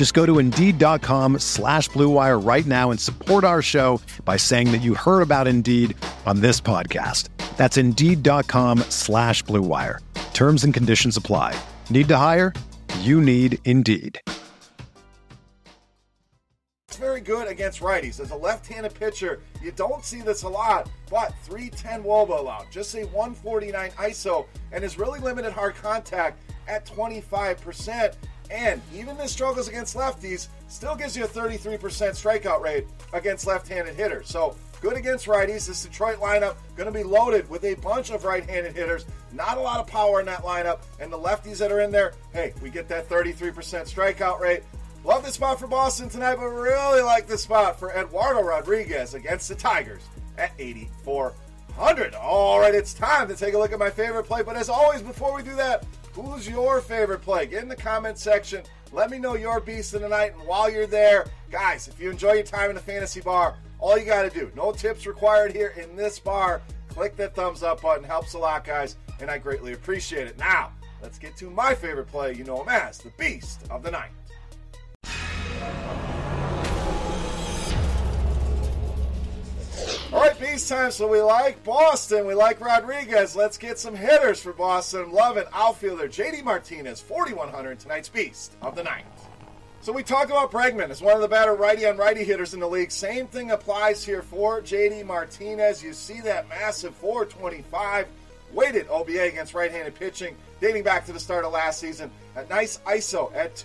Just go to Indeed.com slash BlueWire right now and support our show by saying that you heard about Indeed on this podcast. That's Indeed.com slash BlueWire. Terms and conditions apply. Need to hire? You need Indeed. It's very good against righties. As a left-handed pitcher, you don't see this a lot, but 310 Woba allowed, just a 149 ISO, and is really limited hard contact at 25%. And even his struggles against lefties still gives you a 33% strikeout rate against left-handed hitters. So good against righties. This Detroit lineup going to be loaded with a bunch of right-handed hitters. Not a lot of power in that lineup, and the lefties that are in there, hey, we get that 33% strikeout rate. Love this spot for Boston tonight, but really like this spot for Eduardo Rodriguez against the Tigers at 8,400. All right, it's time to take a look at my favorite play. But as always, before we do that, who's your favorite play? Get in the comment section. Let me know your beast of the night. And while you're there, guys, if you enjoy your time in the fantasy bar, all you got to do, no tips required here in this bar. Click that thumbs up button. Helps a lot, guys, and I greatly appreciate it. Now, let's get to my favorite play. You know him as the beast of the night. All right, beast time. So we like Boston. We like Rodriguez. Let's get some hitters for Boston. I'm loving outfielder JD Martinez, 4,100, tonight's beast of the night. So we talk about Bregman as one of the better righty on righty hitters in the league. Same thing applies here for JD Martinez. You see that massive 425 weighted OBA against right-handed pitching dating back to the start of last season. A nice ISO at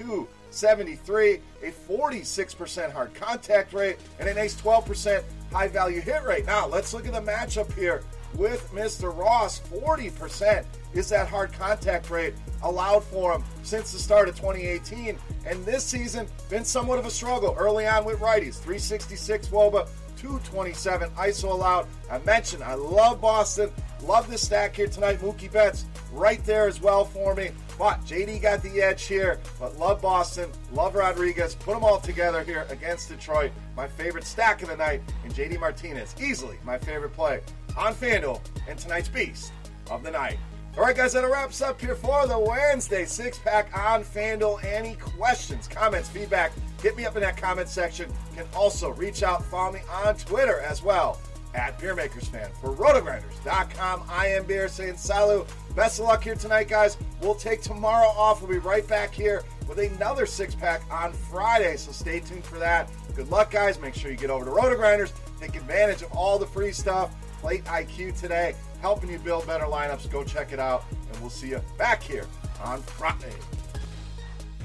273, a 46% hard contact rate, and a nice 12% high value hit rate. Now, let's look at the matchup here with Mr. Ross. 40% is that hard contact rate allowed for him since the start of 2018. And this season, been somewhat of a struggle early on with righties. 366 Woba, 227 ISO allowed. I mentioned I love Boston. Love the stack here tonight. Mookie Betts right there as well for me. But JD got the edge here. But love Boston. Love Rodriguez. Put them all together here against Detroit. My favorite stack of the night. And JD Martinez, easily my favorite play on FanDuel and tonight's Beast of the Night. All right, guys, that wraps up here for the Wednesday six pack on FanDuel. Any questions, comments, feedback, hit me up in that comment section. You can also reach out, follow me on Twitter as well at BeerMakersFan. For rotogrinders.com, I am Beer saying salut. Best of luck here tonight, guys. We'll take tomorrow off. We'll be right back here with another six pack on Friday, so stay tuned for that. Good luck, guys. Make sure you get over to Rotogrinders, take advantage of all the free stuff. Plate IQ today, helping you build bettor lineups. Go check it out, and we'll see you back here on Friday.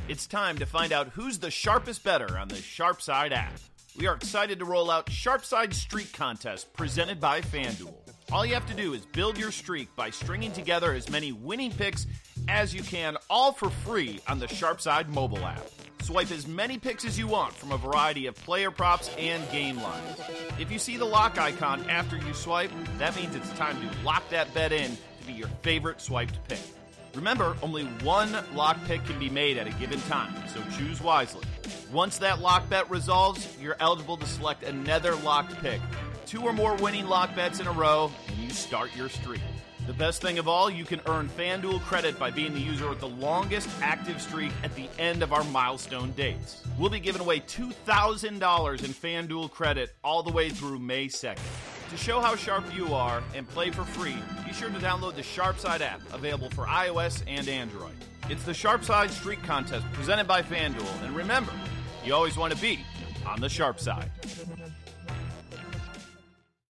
It's time to find out who's the sharpest better on the Sharpside app. We are excited to roll out Sharpside Streak Contest presented by FanDuel. All you have to do is build your streak by stringing together as many winning picks as you can, all for free on the Sharpside mobile app. Swipe as many picks as you want from a variety of player props and game lines. If you see the lock icon after you swipe, that means it's time to lock that bet in to be your favorite swiped pick. Remember, only one lock pick can be made at a given time, so choose wisely. Once that lock bet resolves, you're eligible to select another locked pick. Two or more winning lock bets in a row, and you start your streak. The best thing of all, you can earn FanDuel credit by being the user with the longest active streak at the end of our milestone dates. We'll be giving away $2,000 in FanDuel credit all the way through May 2nd. To show how sharp you are and play for free, be sure to download the Sharpside app, available for iOS and Android. It's the Sharpside Streak Contest presented by FanDuel, and remember, you always want to be on the sharp side.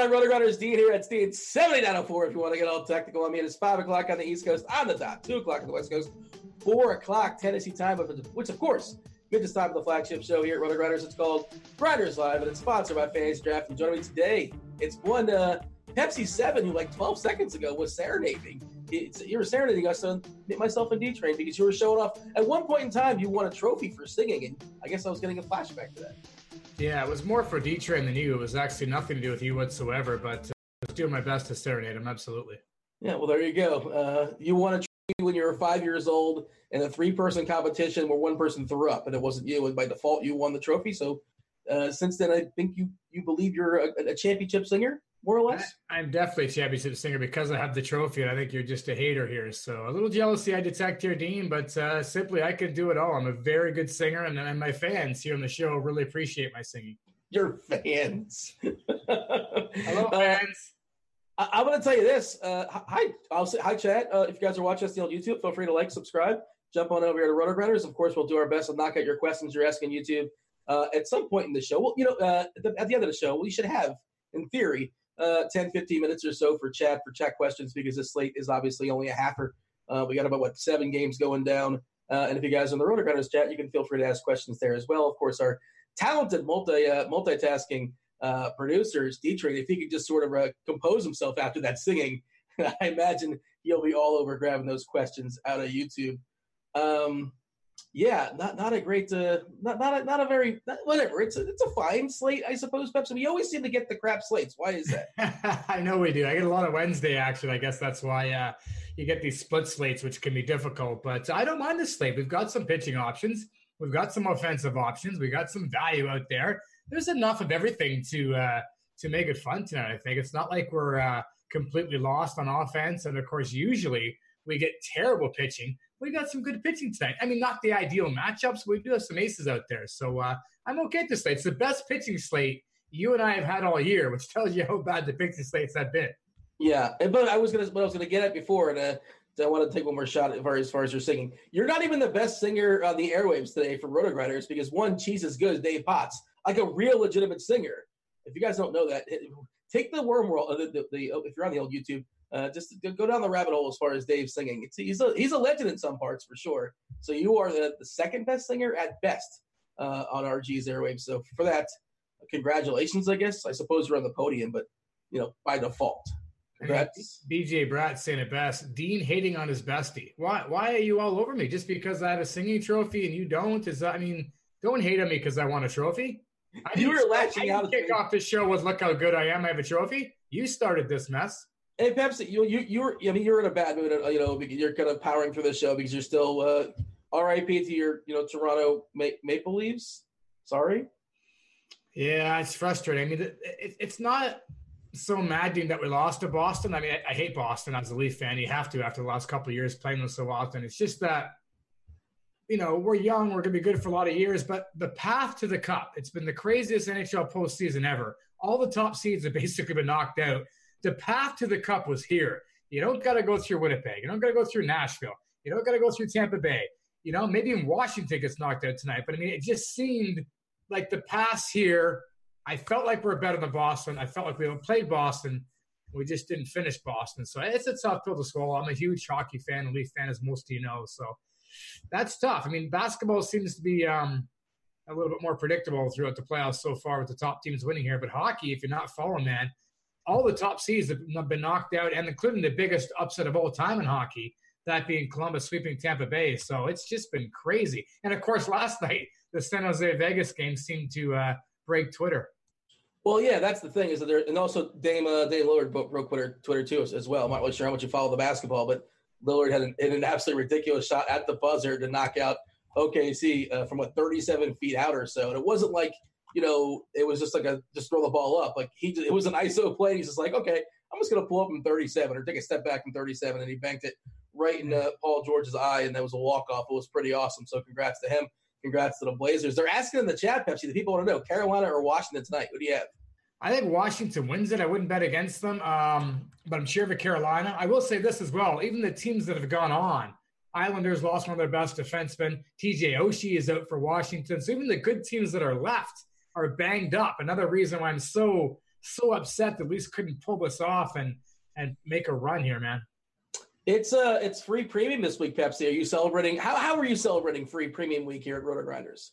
On, Roto Grinders? Dean here at Steed 7904 if you want to get all technical. I mean, it's 5 o'clock on the East Coast on the dot, 2 o'clock on the West Coast, 4 o'clock Tennessee time, which, of course, means it's time for the flagship show here at Roto Grinders. It's called Grinders Live, and it's sponsored by Fantasy Draft. And joining me today, it's one uh, Pepsi 7 who, like 12 seconds ago, was serenading. It's, you were serenading us on myself and D Train because you were showing off. At one point in time, you won a trophy for singing, and I guess I was getting a flashback to that. Yeah, it was more for D-Train than you. It was actually nothing to do with you whatsoever, but uh, I was doing my best to serenade him, absolutely. Yeah, well, there you go. Uh, you won a trophy when you were five years old in a three-person competition where one person threw up, and it wasn't you. And by default, you won the trophy. So uh, since then, I think you, you believe you're a, a championship singer, more or less? I, am definitely a championship singer because I have the trophy, and I think you're just a hater here. So a little jealousy I detect here, Dean, but uh, simply I can do it all. I'm a very good singer, and, and my fans here on the show really appreciate my singing. Your fans. Hello, fans. Uh, I, am going to tell you this. Uh, hi, I'll say hi, chat. Uh, if you guys are watching us on YouTube, feel free to like, subscribe, jump on over here to Roto Grinders. Of course, we'll do our best to knock out your questions you're asking YouTube uh, at some point in the show. Well, you know, uh, at the, at the end of the show, we should have, in theory, uh, 10, 15 minutes or so for chat for chat questions because this slate is obviously only a halfer. Uh, we got about what seven games going down. Uh, and if you guys are in the Roto Grinders chat, you can feel free to ask questions there as well. Of course, our talented multi uh, multitasking uh, producers, Dietrich, if he could just sort of uh, compose himself after that singing, I imagine he'll be all over grabbing those questions out of YouTube. Um, yeah, not not a great, uh, not not a, not a very not, whatever. It's a, it's a fine slate, I suppose. Pepsi. We always seem to get the crap slates. Why is that? I know we do. I get a lot of Wednesday action. I guess that's why uh, you get these split slates, which can be difficult. But I don't mind this slate. We've got some pitching options. We've got some offensive options. We got some value out there. There's enough of everything to uh, to make it fun tonight. I think it's not like we're uh, completely lost on offense, and of course, usually we get terrible pitching we got some good pitching tonight. I mean, not the ideal matchups, but we do have some aces out there. So uh, I'm okay at this slate. It's the best pitching slate you and I have had all year, which tells you how bad the pitching slates have been. Yeah, but I was gonna what I was gonna get at before, and uh, I want to take one more shot as far, as far as you're singing. You're not even the best singer on the airwaves today for Roto Grinders because one, cheese is good as Dave Potts, like a real legitimate singer. If you guys don't know that, take the worm world. Uh, the, the, the, if you're on the old YouTube, uh, just go down the rabbit hole as far as Dave singing. It's, he's a he's a legend in some parts for sure. So you are the, the second best singer at best uh, on RG's airwaves. So for that, congratulations. I guess I suppose you're on the podium, but you know by default. Congrats. BJ Bratt saying it best. Dean hating on his bestie. Why? Why are you all over me? Just because I had a singing trophy and you don't? Is that? I mean, don't hate on me because I want a trophy. I you were latching I out. Kick off this show with "Look how good I am! I have a trophy." You started this mess. Hey Pepsi, you you you're I mean you're in a bad mood. You know you're kind of powering through the show because you're still uh, RIP to your you know Toronto Ma- Maple Leafs. Sorry. Yeah, it's frustrating. I mean, it, it, it's not so maddening that we lost to Boston. I mean, I, I, hate Boston as a Leaf fan. You have to after the last couple of years playing them so often. It's just that, you know, we're young. We're going to be good for a lot of years, but the path to the cup, it's been the craziest NHL postseason ever. All the top seeds have basically been knocked out. The path to the cup was here. You don't got to go through Winnipeg. You don't got to go through Nashville. You don't got to go through Tampa Bay. You know, maybe in Washington gets knocked out tonight. But I mean, it just seemed like the pass here I felt like we are better than Boston. I felt like we played Boston. We just didn't finish Boston. So it's a tough pill to swallow. I'm a huge hockey fan, a Leaf fan, as most of you know. So that's tough. I mean, basketball seems to be um, a little bit more predictable throughout the playoffs so far with the top teams winning here. But hockey, if you're not following, man, all the top seeds have been knocked out, and including the biggest upset of all time in hockey, that being Columbus sweeping Tampa Bay. So it's just been crazy. And of course, last night, the San Jose Vegas game seemed to uh, break Twitter. Well, yeah, that's the thing is that there, and also Dame uh, Dame Lillard broke Twitter Twitter too as, well. I'm not really sure how much you follow the basketball, but Lillard had an, an absolutely ridiculous shot at the buzzer to knock out OKC uh, from what 37 feet out or so, and it wasn't like you know it was just like a just throw the ball up. Like he, it was an ISO play. He's just like, okay, I'm just gonna pull up from 37 or take a step back from 37, and he banked it right in uh, Paul George's eye, and that was a walk off. It was pretty awesome. So congrats to him. Congrats to the Blazers. They're asking in the chat, Pepsi. The people want to know Carolina or Washington tonight. Who do you have? I think Washington wins it. I wouldn't bet against them, um, but I'm sure for Carolina. I will say this as well. Even the teams that have gone on, Islanders lost one of their best defensemen. TJ Oshie is out for Washington. So even the good teams that are left are banged up. Another reason why I'm so so upset that Leafs couldn't pull this off and and make a run here, man. It's uh it's free premium this week, Pepsi. Are you celebrating? How how are you celebrating free premium week here at Roto Grinders?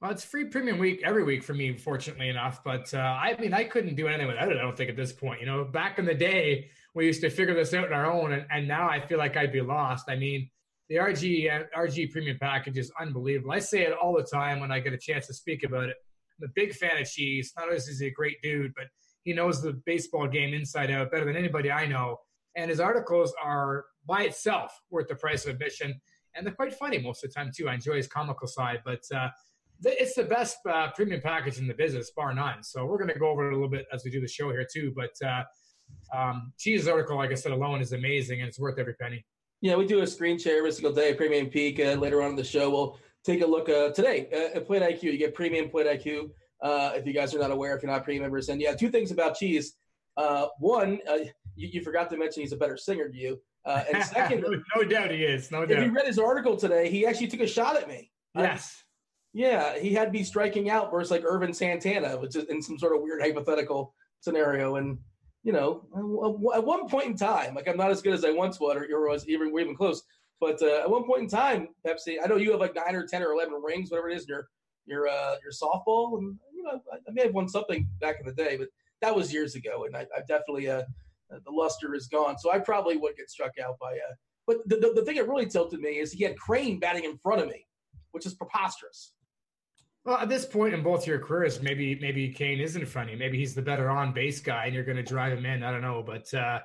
Well, it's free premium week every week for me, fortunately enough. But uh, I mean, I couldn't do anything without it. I don't think at this point. You know, back in the day, we used to figure this out on our own, and, and now I feel like I'd be lost. I mean, the RG uh, RG premium package is unbelievable. I say it all the time when I get a chance to speak about it. I'm a big fan of Cheese. Not only is he a great dude, but he knows the baseball game inside out better than anybody I know and his articles are by itself worth the price of admission, and they're quite funny most of the time too. I enjoy his comical side, but uh, it's the best uh, premium package in the business, bar none. So we're going to go over it a little bit as we do the show here too. But uh, um, Cheese's article, like I said, alone is amazing, and it's worth every penny. Yeah, we do a screen share every single day, Premium Peak. Uh, later on in the show, we'll take a look uh, today uh, at Plate IQ. You get Premium Plate IQ. Uh, if you guys are not aware, if you're not premium members, and yeah, two things about Cheese. Uh, one, uh, you, you, forgot to mention he's a better singer to you. Uh, and second, no, no, doubt he is. No doubt. If you read his article today, he actually took a shot at me. Yes. yeah, he had me striking out versus like Ervin Santana, which is in some sort of weird hypothetical scenario. And you know, at one point in time, like I'm not as good as I once was, or was even even close. But uh, at one point in time, Pepsi, I know you have like nine or ten or eleven rings, whatever it is, in your your uh, your softball, and you know, I may have won something back in the day, but that was years ago, and I, I definitely uh, the luster is gone. So I probably would get struck out by. Uh, but the, the, the thing that really tilted me is he had Crane batting in front of me, which is preposterous. Well, at this point in both your careers, maybe maybe Kane is in front of you. Maybe he's the better on base guy, and you're going to drive him in. I don't know, but uh,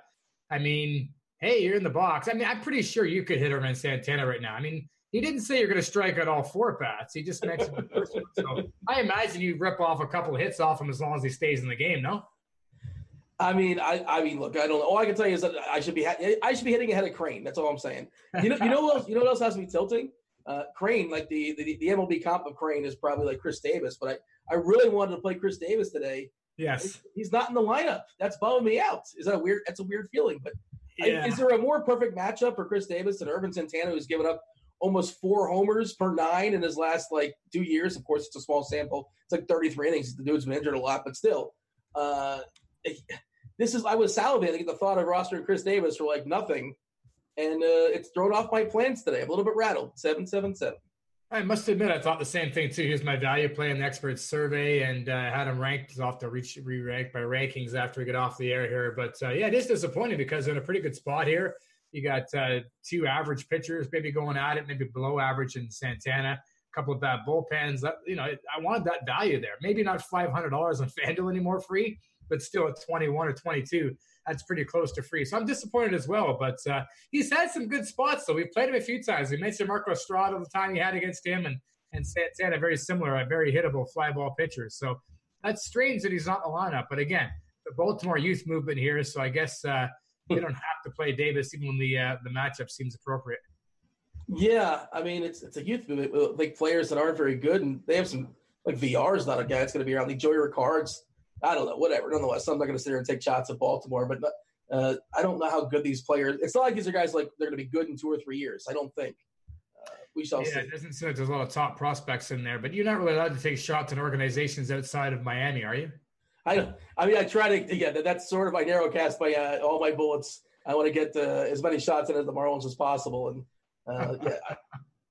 I mean, hey, you're in the box. I mean, I'm pretty sure you could hit Ervin Santana right now. I mean, he didn't say you're going to strike out all four bats. He just mentioned the first one. So I imagine you rip off a couple of hits off him as long as he stays in the game. No. I mean, I, I mean, look, I don't know. All I can tell you is that I should be, I should be hitting ahead of Crane. That's all I'm saying. You know, you know what else? You know what else has me tilting? Uh, Crane, like the, the the MLB comp of Crane is probably like Chris Davis, but I, I really wanted to play Chris Davis today. Yes, he's not in the lineup. That's bumming me out. Is that weird? That's a weird feeling. But yeah. Is there a more perfect matchup for Chris Davis than Ervin Santana, who's given up almost four homers per nine in his last like two years. Of course, it's a small sample. It's like 33 innings. The dude's been injured a lot, but still, uh, this is I was salivating at the thought of rostering Chris Davis for like nothing, and uh, it's thrown off my plans today. I'm a little bit rattled. Seven seven seven. I must admit, I thought the same thing too. Here's my value play in the expert survey, and uh, had him ranked off the reach re-rank by rankings after we get off the air here. But uh, yeah, it is disappointing because in a pretty good spot here. You got uh, two average pitchers maybe going at it, maybe below average in Santana. A couple of bad bullpens. That you know, I wanted that value there. Maybe not five hundred dollars on FanDuel anymore free, but still at twenty one or twenty two, that's pretty close to free. So I'm disappointed as well. But uh, he's had some good spots though. We've played him a few times. We mentioned Marco Estrada the time he had against him, and and Santana very similar, a very hittable fly ball pitcher. So that's strange that he's not in the lineup. But again, the Baltimore youth movement here, so I guess uh, you don't have to play Davis even when the uh, the matchup seems appropriate. Yeah, I mean it's it's a youth movement, like players that aren't very good, and they have some like VR is not a guy that's going to be around. Like Joey Rickard's, I don't know, whatever. Nonetheless, I'm not going to sit here and take shots at Baltimore, but uh, I don't know how good these players. It's not like these are guys like they're going to be good in two or three years. I don't think. Uh, we shall yeah, see. it doesn't seem like there's a lot of top prospects in there, but you're not really allowed to take shots at organizations outside of Miami, are you? I I mean I try to yeah that's sort of my narrow cast by uh, all my bullets. I want to get uh, as many shots in at the Marlins as possible, and uh, yeah,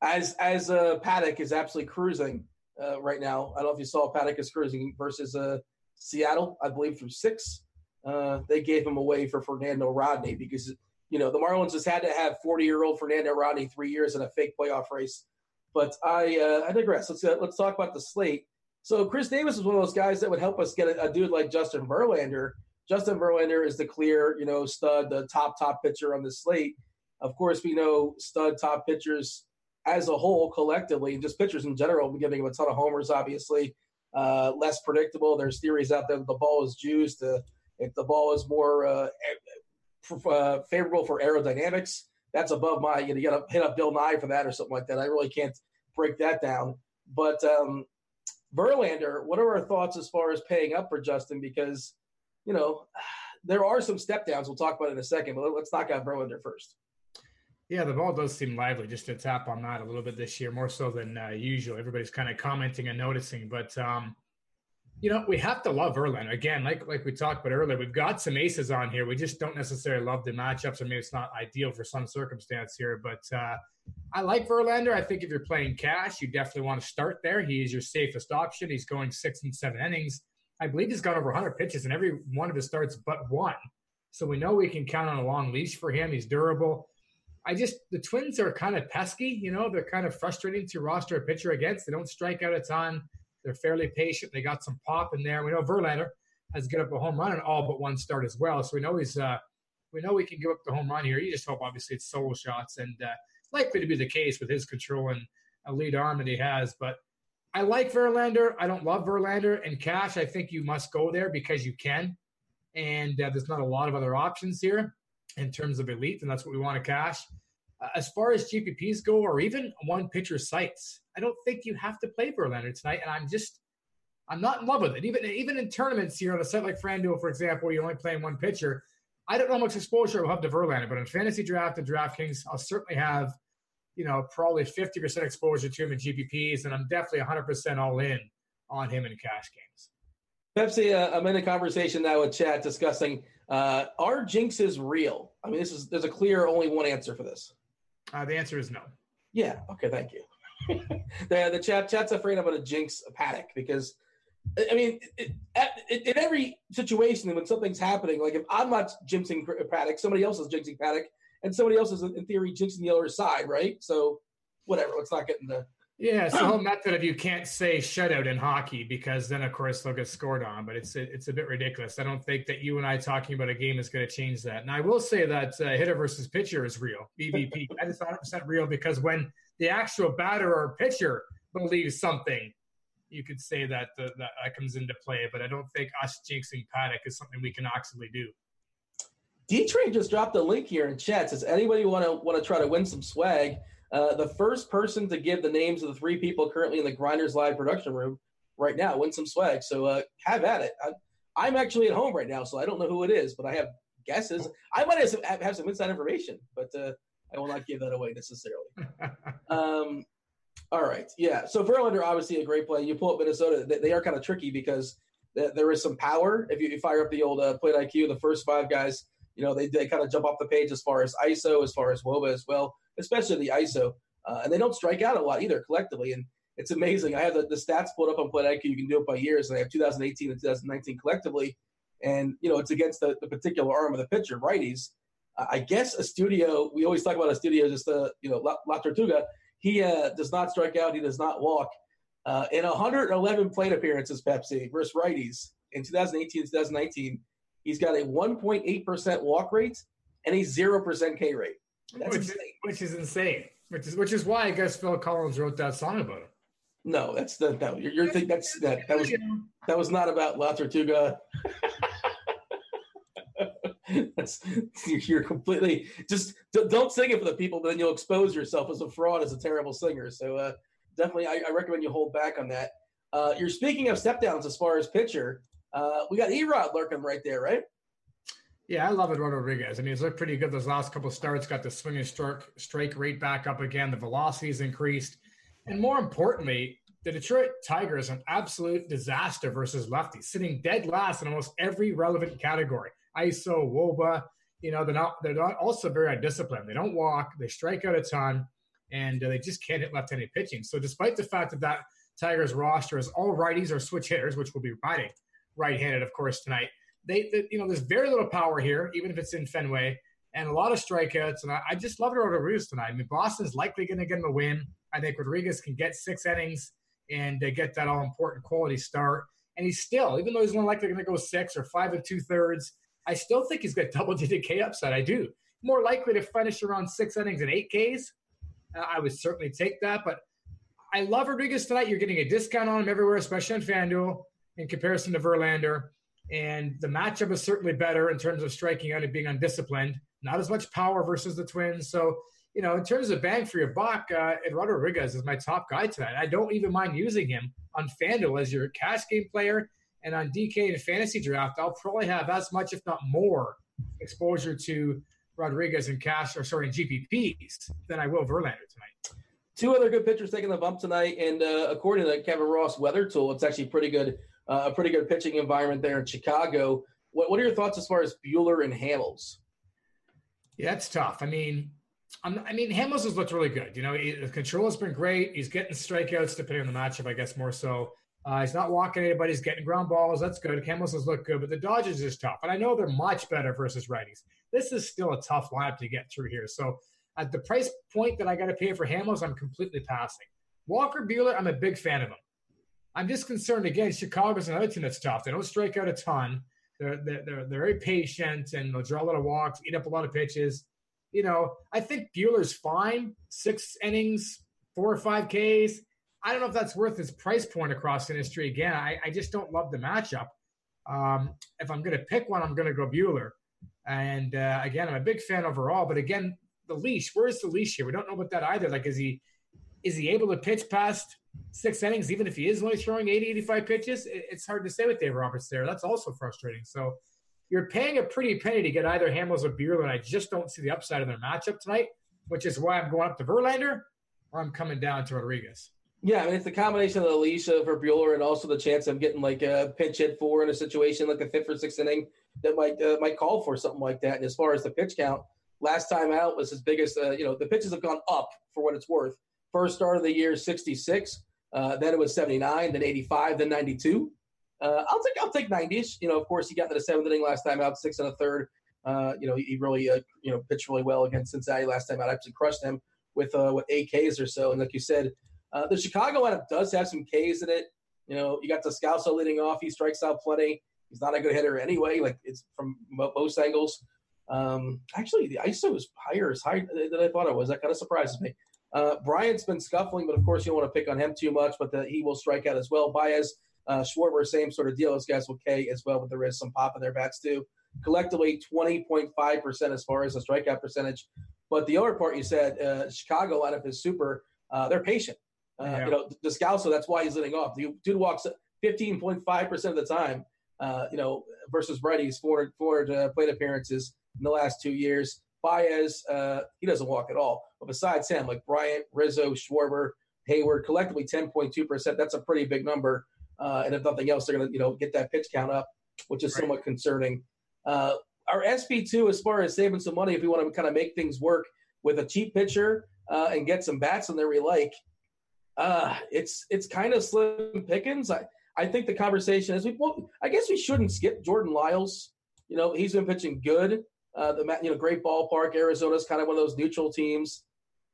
as as uh, Paddack is absolutely cruising uh, right now. I don't know if you saw Paddack is cruising versus uh, Seattle, I believe through six. Uh, they gave him away for Fernando Rodney because you know the Marlins just had to have 40 year old Fernando Rodney three years in a fake playoff race. But I uh, I digress. Let's uh, let's talk about the slate. So Chris Davis is one of those guys that would help us get a, a dude like Justin Verlander. Justin Verlander is the clear, you know, stud, the top top pitcher on the slate. Of course, we know stud top pitchers as a whole, collectively, and just pitchers in general, giving him a ton of homers. Obviously, uh, less predictable. There's theories out there that the ball is juiced. Uh, if the ball is more uh, uh, favorable for aerodynamics, that's above my. You know, you got to hit up Bill Nye for that or something like that. I really can't break that down. But um, Verlander, what are our thoughts as far as paying up for Justin? Because, you know, there are some step downs we'll talk about in a second, but let's knock out Verlander first. Yeah, the ball does seem lively. Just to tap on that a little bit this year, more so than uh, usual. Everybody's kind of commenting and noticing, but um, you know we have to love Verlander again. Like like we talked about earlier, we've got some aces on here. We just don't necessarily love the matchups, or maybe it's not ideal for some circumstance here. But uh, I like Verlander. I think if you're playing cash, you definitely want to start there. He is your safest option. He's going six and seven innings. I believe he's got over 100 pitches in every one of his starts but one. So we know we can count on a long leash for him. He's durable. I just the Twins are kind of pesky, you know. They're kind of frustrating to roster a pitcher against. They don't strike out a ton. They're fairly patient. They got some pop in there. We know Verlander has get up a home run in all but one start as well. So we know he's uh, we know we can give up the home run here. You just hope obviously it's solo shots, and uh, likely to be the case with his control and a lead arm that he has. But I like Verlander. I don't love Verlander and Cash. I think you must go there because you can, and uh, there's not a lot of other options here in terms of elite, and that's what we want to cash. Uh, as far as GPPs go, or even one pitcher sites, I don't think you have to play Verlander tonight. And I'm just, I'm not in love with it. Even even in tournaments here on a site like FanDuel, for example, where you're only playing one pitcher, I don't know how much exposure I'll have to Verlander, but in fantasy draft and DraftKings, I'll certainly have, you know, probably 50% exposure to him in GPPs, and I'm definitely 100% all in on him in cash games. Pepsi, uh, I'm in a conversation now with Chad discussing uh, are jinxes real? I mean, this is there's a clear only one answer for this. Uh, the answer is no. Yeah. Okay. Thank you. the the chat chat's afraid I'm going to jinx a Paddack because I mean, it, it, in every situation when something's happening, like if I'm not jinxing Paddack, somebody else is jinxing Paddack, and somebody else is in theory jinxing the other side, right? So whatever. Let's not get into yeah, it's the whole method of you can't say shutout in hockey because then, of course, they'll get scored on. But it's it's a bit ridiculous. I don't think that you and I talking about a game is going to change that. And I will say that uh, hitter versus pitcher is real. BVP that is 100 percent real because when the actual batter or pitcher believes something, you could say that the, that, that comes into play. But I don't think us jinxing Paddack is something we can actually do. D Train just dropped a link here in chat. Says anybody want to want to try to win some swag? Uh, the first person to give the names of the three people currently in the Grinders Live production room right now win some swag. So uh, have at it. I, am actually at home right now, so I don't know who it is, but I have guesses. I might have some, have some inside information, but uh, I will not give that away necessarily. um, all right, yeah. So Verlander, obviously a great play. You pull up Minnesota; they, they are kind of tricky because th- there is some power. If you, you fire up the old uh, plate IQ, the first five guys, you know, they, they kind of jump off the page as far as ISO, as far as WOBA as well especially the ISO. Uh, and they don't strike out a lot either collectively. And it's amazing. I have the, the stats pulled up on Plate IQ. You can do it by years. And I have 2018 and 2019 collectively. And, you know, it's against the, the particular arm of the pitcher, righties. I guess Astudillo, we always talk about Astudillo, just, uh, you know, La, La Tortuga. he uh, does not strike out. He does not walk. Uh, in 111 plate appearances, Pepsi versus righties in 2018 2019, he's got a 1.8% walk rate and a 0% K rate. That's which, insane. Which is insane. Which is which is why I guess Phil Collins wrote that song about him. No, that's the no. You're, you're thinking that's that that was that was not about La Tortuga. that's you're completely just don't sing it for the people, but then you'll expose yourself as a fraud as a terrible singer. So uh, definitely, I, I, recommend you hold back on that. Uh, you're speaking of step downs as far as pitcher. Uh, we got Erod lurking right there, right? Yeah, I love Eduardo Rodriguez. I mean, he's looked pretty good those last couple starts. Got the swinging strike strike rate back up again. The velocity's increased, and more importantly, the Detroit Tigers an absolute disaster versus lefties, sitting dead last in almost every relevant category. ISO, WOBA. You know, they're not. They're not also very undisciplined. They don't walk. They strike out a ton, and uh, they just can't hit left-handed pitching. So, despite the fact that that Tigers roster is all righties or switch hitters, which will be riding right-handed, of course, tonight they, they, you know, there's very little power here, even if it's in Fenway, and a lot of strikeouts. And I, I just love Rodriguez tonight. I mean, Boston's likely going to get him a win. I think Rodriguez can get six innings and uh, get that all important quality start. And he's still, even though he's more likely going to go six or five and two thirds, I still think he's got double digit K upside. I do. More likely to finish around six innings and eight Ks. Uh, I would certainly take that. But I love Rodriguez tonight. You're getting a discount on him everywhere, especially on FanDuel in comparison to Verlander. And the matchup is certainly better in terms of striking out and being undisciplined. Not as much power versus the Twins. So, you know, in terms of bang for your buck, uh, Eduardo Rodriguez is my top guy tonight. I don't even mind using him on FanDuel as your cash game player. And on DK and fantasy draft, I'll probably have as much, if not more, exposure to Rodriguez and cash, or sorry, GPPs than I will Verlander tonight. Two other good pitchers taking the bump tonight. And uh, according to Kevin Roth weather tool, it's actually pretty good uh, a pretty good pitching environment there in Chicago. What, what are your thoughts as far as Buehler and Hamels? Yeah, it's tough. I mean, I'm, i mean, Hamels has looked really good. You know, he, the control has been great. He's getting strikeouts depending on the matchup, I guess more so. Uh, he's not walking anybody. He's getting ground balls. That's good. Hamels has looked good, but the Dodgers is tough. And I know they're much better versus righties. This is still a tough lineup to get through here. So at the price point that I got to pay for Hamels, I'm completely passing. Walker Buehler, I'm a big fan of him. I'm just concerned again. Chicago's another team that's tough. They don't strike out a ton. They're, they're, they're, they're very patient and they'll draw a lot of walks, eat up a lot of pitches. You know, I think Buehler's fine. Six innings, four or five Ks. I don't know if that's worth his price point across the industry. Again, I, I just don't love the matchup. Um, if I'm going to pick one, I'm going to go Buehler. And uh, again, I'm a big fan overall. But again, the leash. Where's the leash here? We don't know about that either. Like, is he is he able to pitch past six innings, even if he is only throwing 80, 85 pitches, it's hard to say with Dave Roberts there. That's also frustrating. So you're paying a pretty penny to get either Hamels or Buehler, and I just don't see the upside of their matchup tonight, which is why I'm going up to Verlander or I'm coming down to Rodriguez. Yeah, I mean, it's the combination of the leash for Buehler and also the chance of getting like a pinch hit four in a situation like a fifth or sixth inning that might uh, might call for something like that. And as far as the pitch count, last time out was his biggest. Uh, you know, the pitches have gone up for what it's worth. First start of the year, 66. Uh, then it was 79, then 85, then 92. Uh, I'll take I'll take 90s. You know, of course, he got to the seventh inning last time out, six and a third. Uh, you know, he really uh, you know pitched really well against Cincinnati last time out. I actually crushed them with uh, with eight Ks or so. And like you said, uh, the Chicago lineup does have some Ks in it. You know, you got Descalso leading off. He strikes out plenty. He's not a good hitter anyway. Like it's from most angles. Um, actually, the ISO is higher, as high than I thought it was. That kind of surprises me. Uh, Bryant's been scuffling, but of course you don't want to pick on him too much. But the, he will strike out as well. Baez, uh, Schwarber, same sort of deal. Those guys will K as well, but there is some pop in their bats too. Collectively, twenty point five percent as far as the strikeout percentage. But the other part you said, uh, Chicago lineup is super. Uh, they're patient. Uh, yeah. You know, Descalso, that's why he's leading off. The dude walks fifteen point five percent of the time. Uh, you know, versus Reddy's four four uh, plate appearances in the last two years. Baez, uh, he doesn't walk at all. But besides him, like Bryant, Rizzo, Schwarber, Heyward, collectively 10.2%. That's a pretty big number. Uh, and if nothing else, they're going to you know get that pitch count up, which is right. somewhat concerning. Uh, our SP2, as far as saving some money, if we want to kind of make things work with a cheap pitcher uh, and get some bats in there we like, uh, it's it's kind of slim pickings. I, I think the conversation is we well, I guess we shouldn't skip Jordan Lyles. You know, he's been pitching good. Uh, the you know great ballpark. Arizona's kind of one of those neutral teams.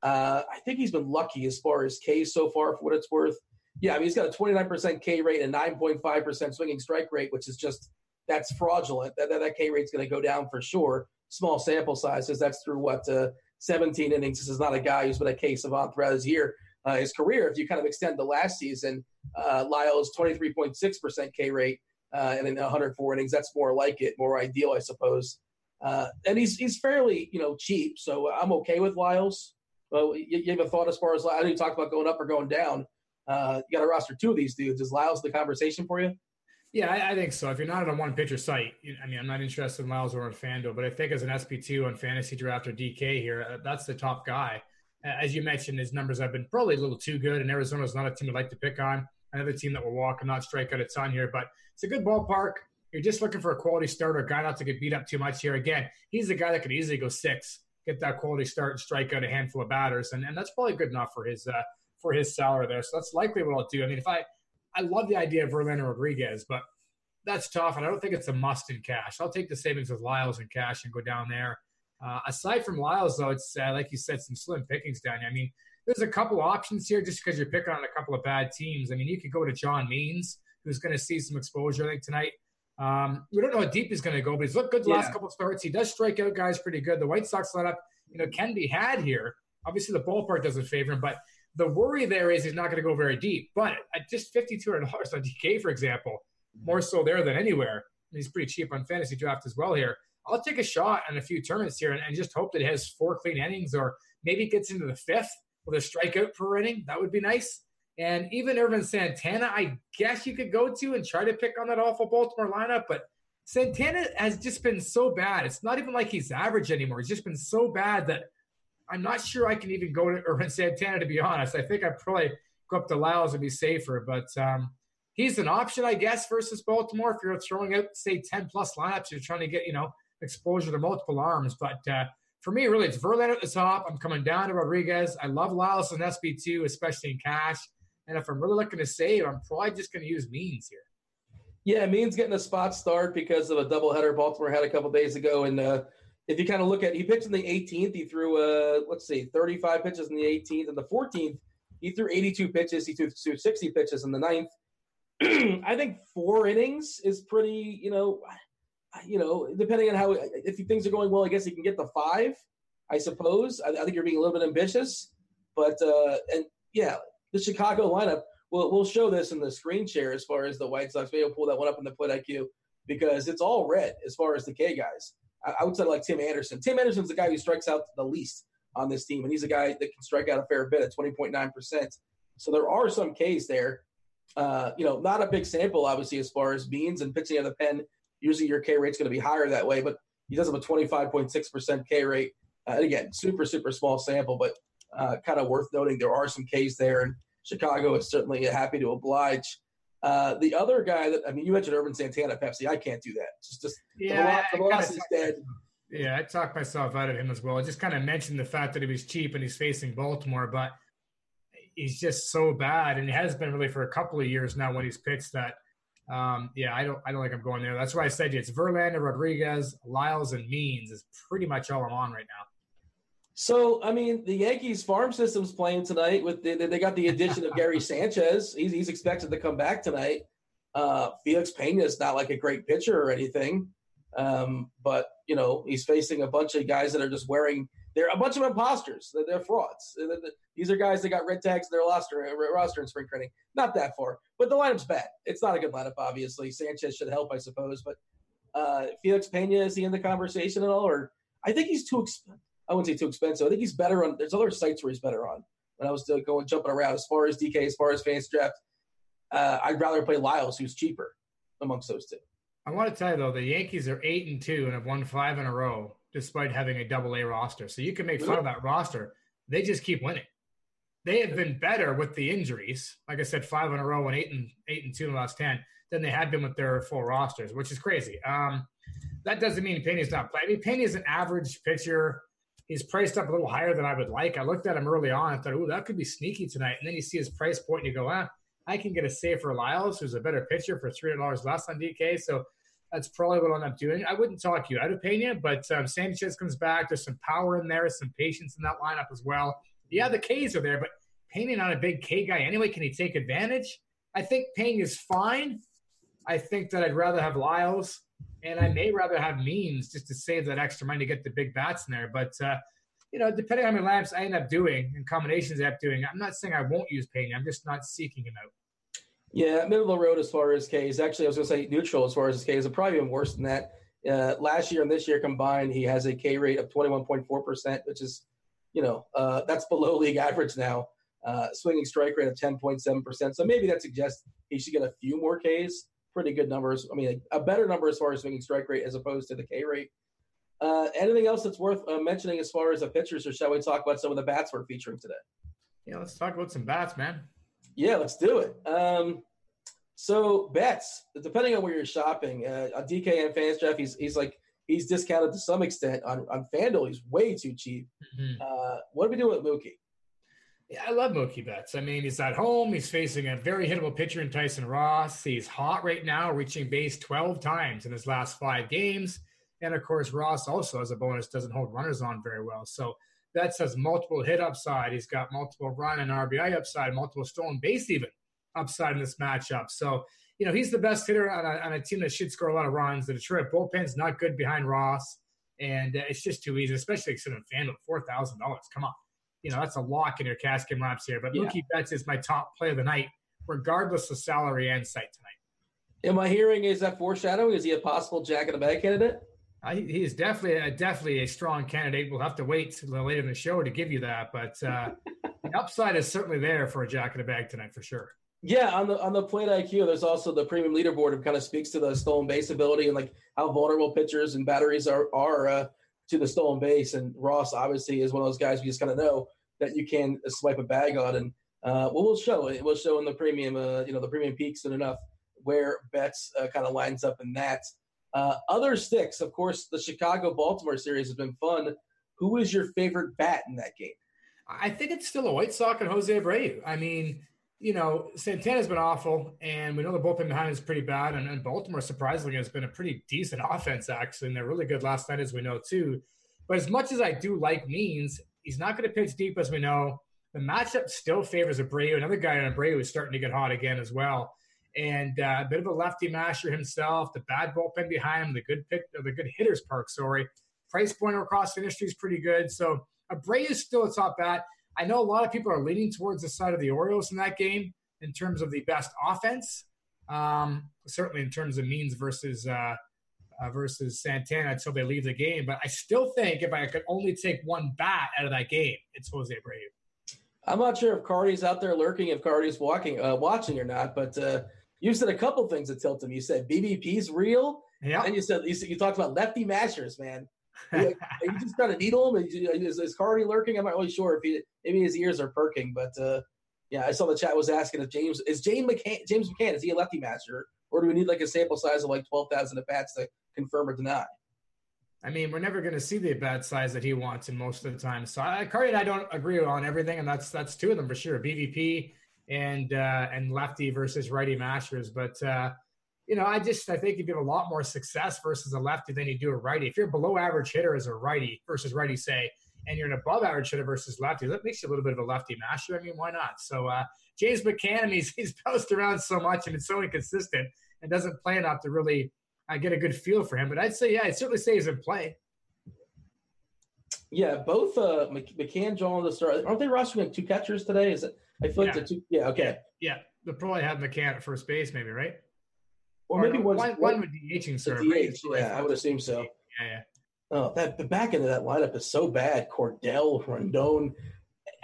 Uh, I think he's been lucky as far as Ks so far, for what it's worth. Yeah, I mean, he's got a 29% K rate and 9.5% swinging strike rate, which is just that's fraudulent. That that, that K rate's going to go down for sure. Small sample sizes. That's through what uh, 17 innings. This is not a guy who's been a K savant throughout his year, uh, his career. If you kind of extend the last season, uh, Lyle's 23.6% K rate uh, and in 104 innings. That's more like it, more ideal, I suppose. Uh, and he's he's fairly you know cheap, so I'm okay with Lyles. Well, you, you have a thought as far as I know you talked about going up or going down. Uh, you got to roster two of these dudes. Is Lyles the conversation for you? Yeah, I, I, think so. If you're not on a one pitcher site, I mean, I'm not interested in Lyles or on FanDuel, but I think as an SP2 on fantasy draft or DK here, uh, that's the top guy. As you mentioned, his numbers have been probably a little too good, and Arizona's not a team I'd like to pick on. Another team that will walk and not strike out a ton here, but it's a good ballpark. You're just looking for a quality starter, guy not to get beat up too much here. Again, he's the guy that could easily go six, get that quality start and strike out a handful of batters, and, and that's probably good enough for his uh, for his salary there. So that's likely what I'll do. I mean, if I I love the idea of Verlander Rodriguez, but that's tough, and I don't think it's a must in cash. I'll take the savings with Lyles in cash and go down there. Uh, aside from Lyles, though, it's uh, like you said, some slim pickings down here. I mean, there's a couple options here just because you're picking on a couple of bad teams. I mean, you could go to John Means, who's going to see some exposure, I think, tonight. Um, we don't know how deep he's going to go, but he's looked good the yeah. last couple of starts. He does strike out guys pretty good. The White Sox lineup, you know, can be had here. Obviously, the ballpark doesn't favor him, but the worry there is he's not going to go very deep. But at just $5,200 on DK, for example, more so there than anywhere. He's pretty cheap on fantasy draft as well here. I'll take a shot on a few tournaments here and, and just hope that he has four clean innings or maybe gets into the fifth with a strikeout per inning. That would be nice. And even Ervin Santana, I guess you could go to and try to pick on that awful Baltimore lineup, but Santana has just been so bad. It's not even like he's average anymore. He's just been so bad that I'm not sure I can even go to Ervin Santana, to be honest. I think I'd probably go up to Lyles and be safer, but um, he's an option, I guess, versus Baltimore. If you're throwing out, say, 10 plus lineups, you're trying to get, you know, exposure to multiple arms. But uh, for me, really, it's Verlander at the top. I'm coming down to Rodriguez. I love Lyles and SP2, especially in cash. And if I'm really looking to save, I'm probably just going to use Means here. Yeah, Means getting a spot start because of a doubleheader Baltimore had a couple days ago. And uh, if you kind of look at, he pitched in the 18th. He threw, uh, let's see, 35 pitches in the 18th. And the 14th, he threw 82 pitches. He threw 60 pitches in the ninth. I think four innings is pretty, you know, you know, depending on how if things are going well, I guess he can get the five. I suppose. I, I think you're being a little bit ambitious, but uh, and yeah, the Chicago lineup. We'll, we'll show this in the screen share as far as the White Sox. Maybe pull that one up in the plate IQ because it's all red as far as the K guys. I, I would say like Tim Anderson. Tim Anderson's the guy who strikes out the least on this team, and he's a guy that can strike out a fair bit at 20.9 percent. So there are some Ks there. Uh, you know, not a big sample, obviously, as far as Means and pitching out of the pen. Usually your K rate's going to be higher that way, but he does have a 25.6% K rate. Uh, and again, super, super small sample, but uh, kind of worth noting there are some Ks there. And Chicago is certainly happy to oblige. Uh, the other guy that I mean, you mentioned Ervin Santana, Pepsi. I can't do that. Just, just yeah, the velocity's dead. Yeah, I talked myself out of him as well. I just kind of mentioned the fact that he was cheap and he's facing Baltimore, but he's just so bad, and he has been really for a couple of years now when he's pitched that. Um, yeah, I don't, I don't think I'm going there. That's why I said it's Verlander, Rodriguez, Lyles, and Means is pretty much all I'm on right now. So, I mean, the Yankees farm system's playing tonight with the, they got the addition of Gary Sanchez. He's, he's expected to come back tonight. Uh, Felix Pena is not like a great pitcher or anything, um, but you know he's facing a bunch of guys that are just wearing. They're a bunch of imposters. They're, they're frauds. These are guys that got red tags in their roster, roster in spring training. Not that far, but the lineup's bad. It's not a good lineup, obviously. Sanchez should help, I suppose, but uh, Felix Pena is he in the conversation at all? Or I think he's too. expensive. I wouldn't say too expensive. I think he's better on. There's other sites where he's better on. When I was still going jumping around as far as DK, as far as fans draft, uh, I'd rather play Lyles, who's cheaper amongst those two. I want to tell you though, the Yankees are eight and two and have won five in a row, despite having a double A roster. So you can make fun of that roster. They just keep winning. They have been better with the injuries. Like I said, five in a row and eight and eight and two in the last ten than they had been with their full rosters, which is crazy. Um, that doesn't mean Pena's not playing. I mean, an average pitcher he's priced up a little higher than I would like. I looked at him early on and thought, oh, that could be sneaky tonight. And then you see his price point and you go, ah, I can get a safer Lyles, who's a better pitcher for $300 less on DK. So that's probably what I'll end up doing. I wouldn't talk you out of Pena, but um, Sanchez comes back. There's some power in there, some patience in that lineup as well. Yeah, the K's are there, but Pena not a big K guy anyway. Can he take advantage? I think Pena is fine. I think that I'd rather have Lyles, and I may rather have Means just to save that extra money to get the big bats in there. But uh, you know, depending on many lamps I end up doing and combinations I end up doing, I'm not saying I won't use Payne. I'm just not seeking him out. Yeah, middle of the road as far as K's. Actually, I was going to say neutral as far as his K's. It's probably even worse than that. Uh, last year and this year combined, he has a K rate of 21.4%, which is, you know, uh, that's below league average now. Uh, swinging strike rate of 10.7%. So maybe that suggests he should get a few more Ks. Pretty good numbers. I mean, a better number as far as swinging strike rate as opposed to the K rate. Uh, anything else that's worth uh, mentioning as far as the pitchers, or shall we talk about some of the bats we're featuring today? Yeah, let's talk about some bats, man. Yeah, let's do it. Um, so Betts, depending on where you're shopping, uh, on DK and FantasyDraft, he's he's like he's discounted to some extent. On on FanDuel, he's way too cheap. Mm-hmm. Uh, what are we doing with Mookie? Yeah, I love Mookie Betts. I mean, he's at home. He's facing a very hittable pitcher in Tyson Ross. He's hot right now, reaching base 12 times in his last five games. And of course, Ross also, as a bonus, doesn't hold runners on very well. So Betts has multiple hit upside. He's got multiple run and RBI upside, multiple stolen base even upside in this matchup. So, you know, he's the best hitter on a, on a team that should score a lot of runs. The Detroit bullpen's not good behind Ross. And uh, it's just too easy, especially sitting FanDuel, $4,000. Come on. You know, that's a lock in your game laps here. But yeah. Mookie Betts is my top play of the night, regardless of salary and site tonight. Am I hearing is that foreshadowing? Is he a possible jack in the bag candidate? Uh, he is definitely a, definitely a strong candidate. We'll have to wait later in the show to give you that, but uh, the upside is certainly there for a jack in the bag tonight for sure. Yeah, on the on the plate IQ, there's also the premium leaderboard. It kind of speaks to the stolen base ability and like how vulnerable pitchers and batteries are are uh, to the stolen base. And Ross obviously is one of those guys we just kind of know that you can swipe a bag on. And uh, well, we'll show it. We'll show in the premium, uh, you know, the premium peaks and enough where Betts uh, kind of lines up in that. Uh, other sticks, of course, the Chicago Baltimore series has been fun. Who is your favorite bat in that game? I think it's still a White Sox and Jose Abreu. I mean, you know, Santana's been awful, and we know the bullpen behind is pretty bad. And, and, Baltimore, surprisingly, has been a pretty decent offense, actually. And they're really good last night, as we know, too. But as much as I do like Means, he's not going to pitch deep, as we know. The matchup still favors Abreu. Another guy on Abreu is starting to get hot again as well. And uh, a bit of a lefty masher himself, the bad bullpen behind him, the good pick, the good hitters park, sorry. Price point across the industry is pretty good. So Abreu is still a top bat. I know a lot of people are leaning towards the side of the Orioles in that game in terms of the best offense. Um, certainly in terms of means versus uh, uh, versus Santana until they leave the game. But I still think if I could only take one bat out of that game, it's Jose Abreu. I'm not sure if Cardi's out there lurking, if Cardi's walking, uh, watching or not. But uh, you said a couple things that tilt him. You said BVP's real, yeah, and you said you, said, you talked about lefty mashers, man. Are you, are you just trying to needle him? Is, is Cardi lurking? I'm not really sure if he maybe his ears are perking, but uh, yeah, I saw the chat was asking if James is James McCann James McCann is he a lefty masher or do we need like a sample size of like twelve thousand at bats to confirm or deny? I mean, we're never going to see the bat size that he wants in most of the time. So I, Cardi and I don't agree on everything, and that's that's two of them for sure. BVP and uh, and lefty versus righty masters, but uh, you know, I just I think you get a lot more success versus a lefty than you do a righty. If you're below average hitter as a righty versus righty, say, and you're an above average hitter versus lefty, that makes you a little bit of a lefty masher. I mean, why not? So uh, James McCann, he's he's bounced around so much and it's so inconsistent and doesn't play enough to really uh, get a good feel for him. But I'd say, yeah, I'd certainly say he's in play. Yeah, both uh, McCann, John, the start. Aren't they rostering two catchers today? Is it? I feel yeah. like the two. Yeah. Okay. Yeah, they'll probably have McCann at first base, maybe, right? Or, or maybe no, one, one would DHing sir. DH, yeah, I would assume so. Yeah, yeah. Oh, that the back end of that lineup is so bad. Cordell, Rondon,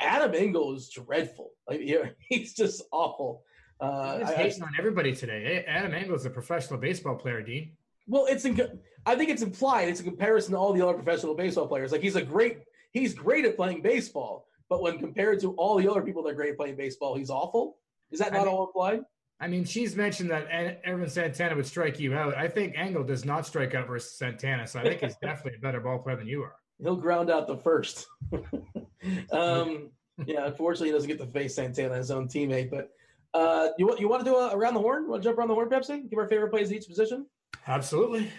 Adam Engel is dreadful. Like, he's just awful. Uh, he's hating on everybody today. Adam Engel is a professional baseball player, Dean. Well, it's in, I think it's implied. It's a comparison to all the other professional baseball players. Like he's a great, he's great at playing baseball, but when compared to all the other people that are great at playing baseball, he's awful. Is that not I mean, all implied? I mean, she's mentioned that Ervin Santana would strike you out. I think Engel does not strike out versus Santana, so I think he's definitely a better ball player than you are. He'll ground out the first. um, yeah, unfortunately, he doesn't get to face Santana, his own teammate. But uh, you want you want to do a, around the horn? Want to jump around the horn, Pepsi? Give our favorite plays at each position. Absolutely.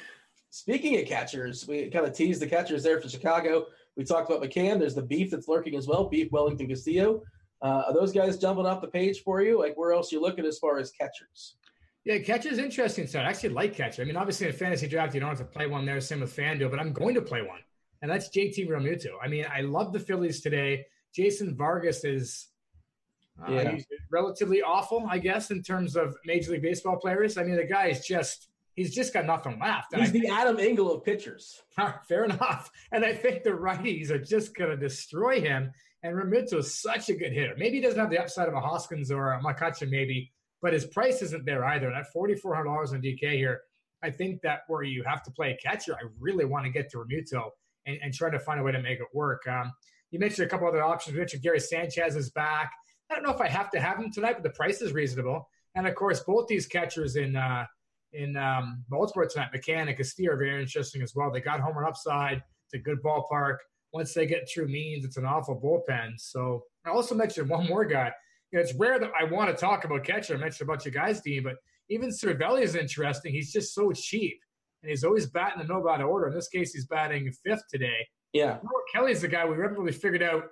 Speaking of catchers, we kind of teased the catchers there for Chicago. We talked about McCann. There's the beef that's lurking as well. Beef Wellington Castillo. Uh, are those guys jumping off the page for you? Like where else you looking as far as catchers? Yeah, catcher's interesting. So I actually like catcher. I mean, obviously in FantasyDraft you don't have to play one there. Same with FanDuel, but I'm going to play one, and that's JT Realmuto. I mean, I love the Phillies today. Jason Vargas is uh, yeah. relatively awful, I guess, in terms of Major League Baseball players. I mean, the guy is just he's just got nothing left. He's the Adam Engel of pitchers. Fair enough. And I think the righties are just going to destroy him. And Realmuto is such a good hitter. Maybe he doesn't have the upside of a Hoskins or a McCutchen, maybe, but his price isn't there either. And at $4,400 on DK here, I think that where you have to play a catcher, I really want to get to Realmuto and, and try to find a way to make it work. Um, you mentioned a couple other options. You mentioned Gary Sanchez is back. I don't know if I have to have him tonight, but the price is reasonable. And of course, both these catchers in uh, in um, Baltimore tonight, McCann and Castillo are very interesting as well. They got homer upside. It's a good ballpark. Once they get through Means, it's an awful bullpen. So I also mentioned one more guy. You know, it's rare that I want to talk about catcher. I mentioned a bunch of guys, Dean, but even Cervelli is interesting. He's just so cheap, and he's always batting the no bat order. In this case, he's batting fifth today. Yeah, Kelly's the guy we haven't really figured out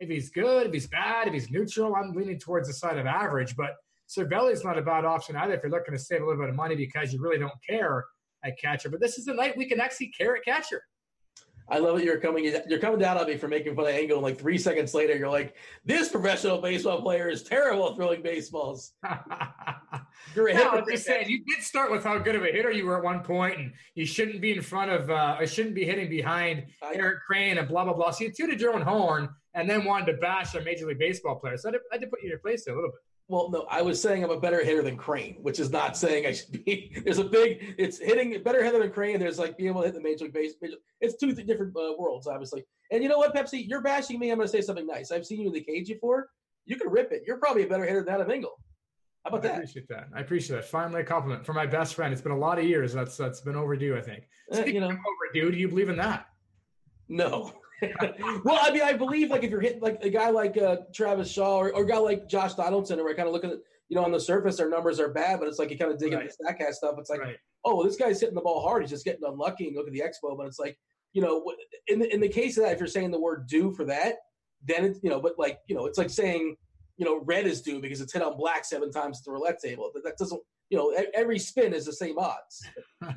if he's good, if he's bad, if he's neutral. I'm leaning towards the side of average, but Cervelli's not a bad option either if you're looking to save a little bit of money because you really don't care at catcher. But this is the night we can actually care at catcher. I love it. You're coming. You're coming down on me for making fun of Engel. And like three seconds later, you're like, "This professional baseball player is terrible at throwing baseballs." you're a no, I'm just saying. You did start with how good of a hitter you were at one point, and you shouldn't be in front of. Uh, I shouldn't be hitting behind I, Erik Crane and blah blah blah. So you tooted your own horn, and then wanted to bash a major league baseball player. So I had to, I had to put you in your place there a little bit. Well, no, I was saying I'm a better hitter than Crane, which is not saying I should be. There's a big, it's hitting better hitter than Crane. There's like being able to hit the major league base. It's two different uh, worlds, obviously. And you know what, Pepsi, you're bashing me. I'm going to say something nice. I've seen you in the cage before. You can rip it. You're probably a better hitter than Adam Engel. How about I that? I appreciate that. I appreciate that. Finally, a compliment for my best friend. It's been a lot of years. That's that's been overdue. I think. Uh, you know, overdue. Do you believe in that? No. well, I mean, I believe like if you're hitting like a guy like uh, Travis Shaw or, or a guy like Josh Donaldson, or I kind of look at you know, on the surface, their numbers are bad, but it's like you kind of dig right. into the StatCast stuff. It's like, right. oh, well, this guy's hitting the ball hard. He's just getting unlucky and look at the expo. But it's like, you know, in the, in the case of that, if you're saying the word due for that, then it's, you know, but like, you know, it's like saying, you know, red is due because it's hit on black seven times at the roulette table. That, that doesn't, you know, every spin is the same odds.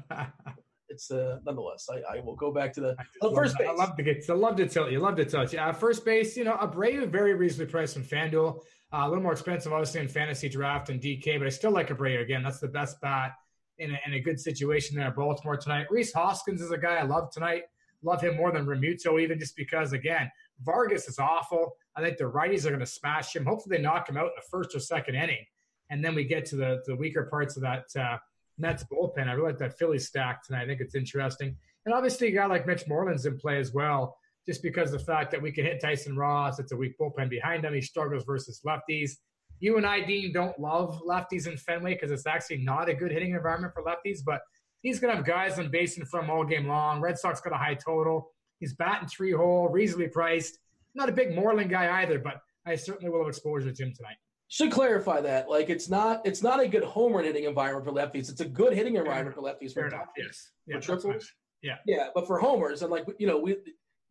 it's uh, nonetheless. I, I will go back to the oh, first base. I love to get. I love to tell you. Love to tell you. Uh, first base. You know, Abreu very reasonably priced from FanDuel. Uh, a little more expensive, obviously, in FantasyDraft and DK, but I still like Abreu. Again, that's the best bat in a, in a good situation there at Baltimore tonight. Rhys Hoskins is a guy I love tonight. Love him more than Realmuto, even just because, again, Vargas is awful. I think the righties are going to smash him. Hopefully, they knock him out in the first or second inning. And then we get to the, the weaker parts of that uh, Mets bullpen. I really like that Philly stack tonight. I think it's interesting. And obviously, a guy like Mitch Moreland's in play as well just because the fact that we can hit Tyson Ross. It's a weak bullpen behind him. He struggles versus lefties. You and I, Dean, don't love lefties in Fenway because it's actually not a good hitting environment for lefties, but he's going to have guys on base and from all game long. Red Sox got a high total. He's batting three hole, reasonably priced. Not a big Moreland guy either, but I certainly will have exposure to him tonight. Should clarify that. Like it's not it's not a good home run hitting environment for lefties. It's a good hitting environment for lefties. For, enough, yes. Yeah, for triples. Yeah. Yeah, but for homers and like you know we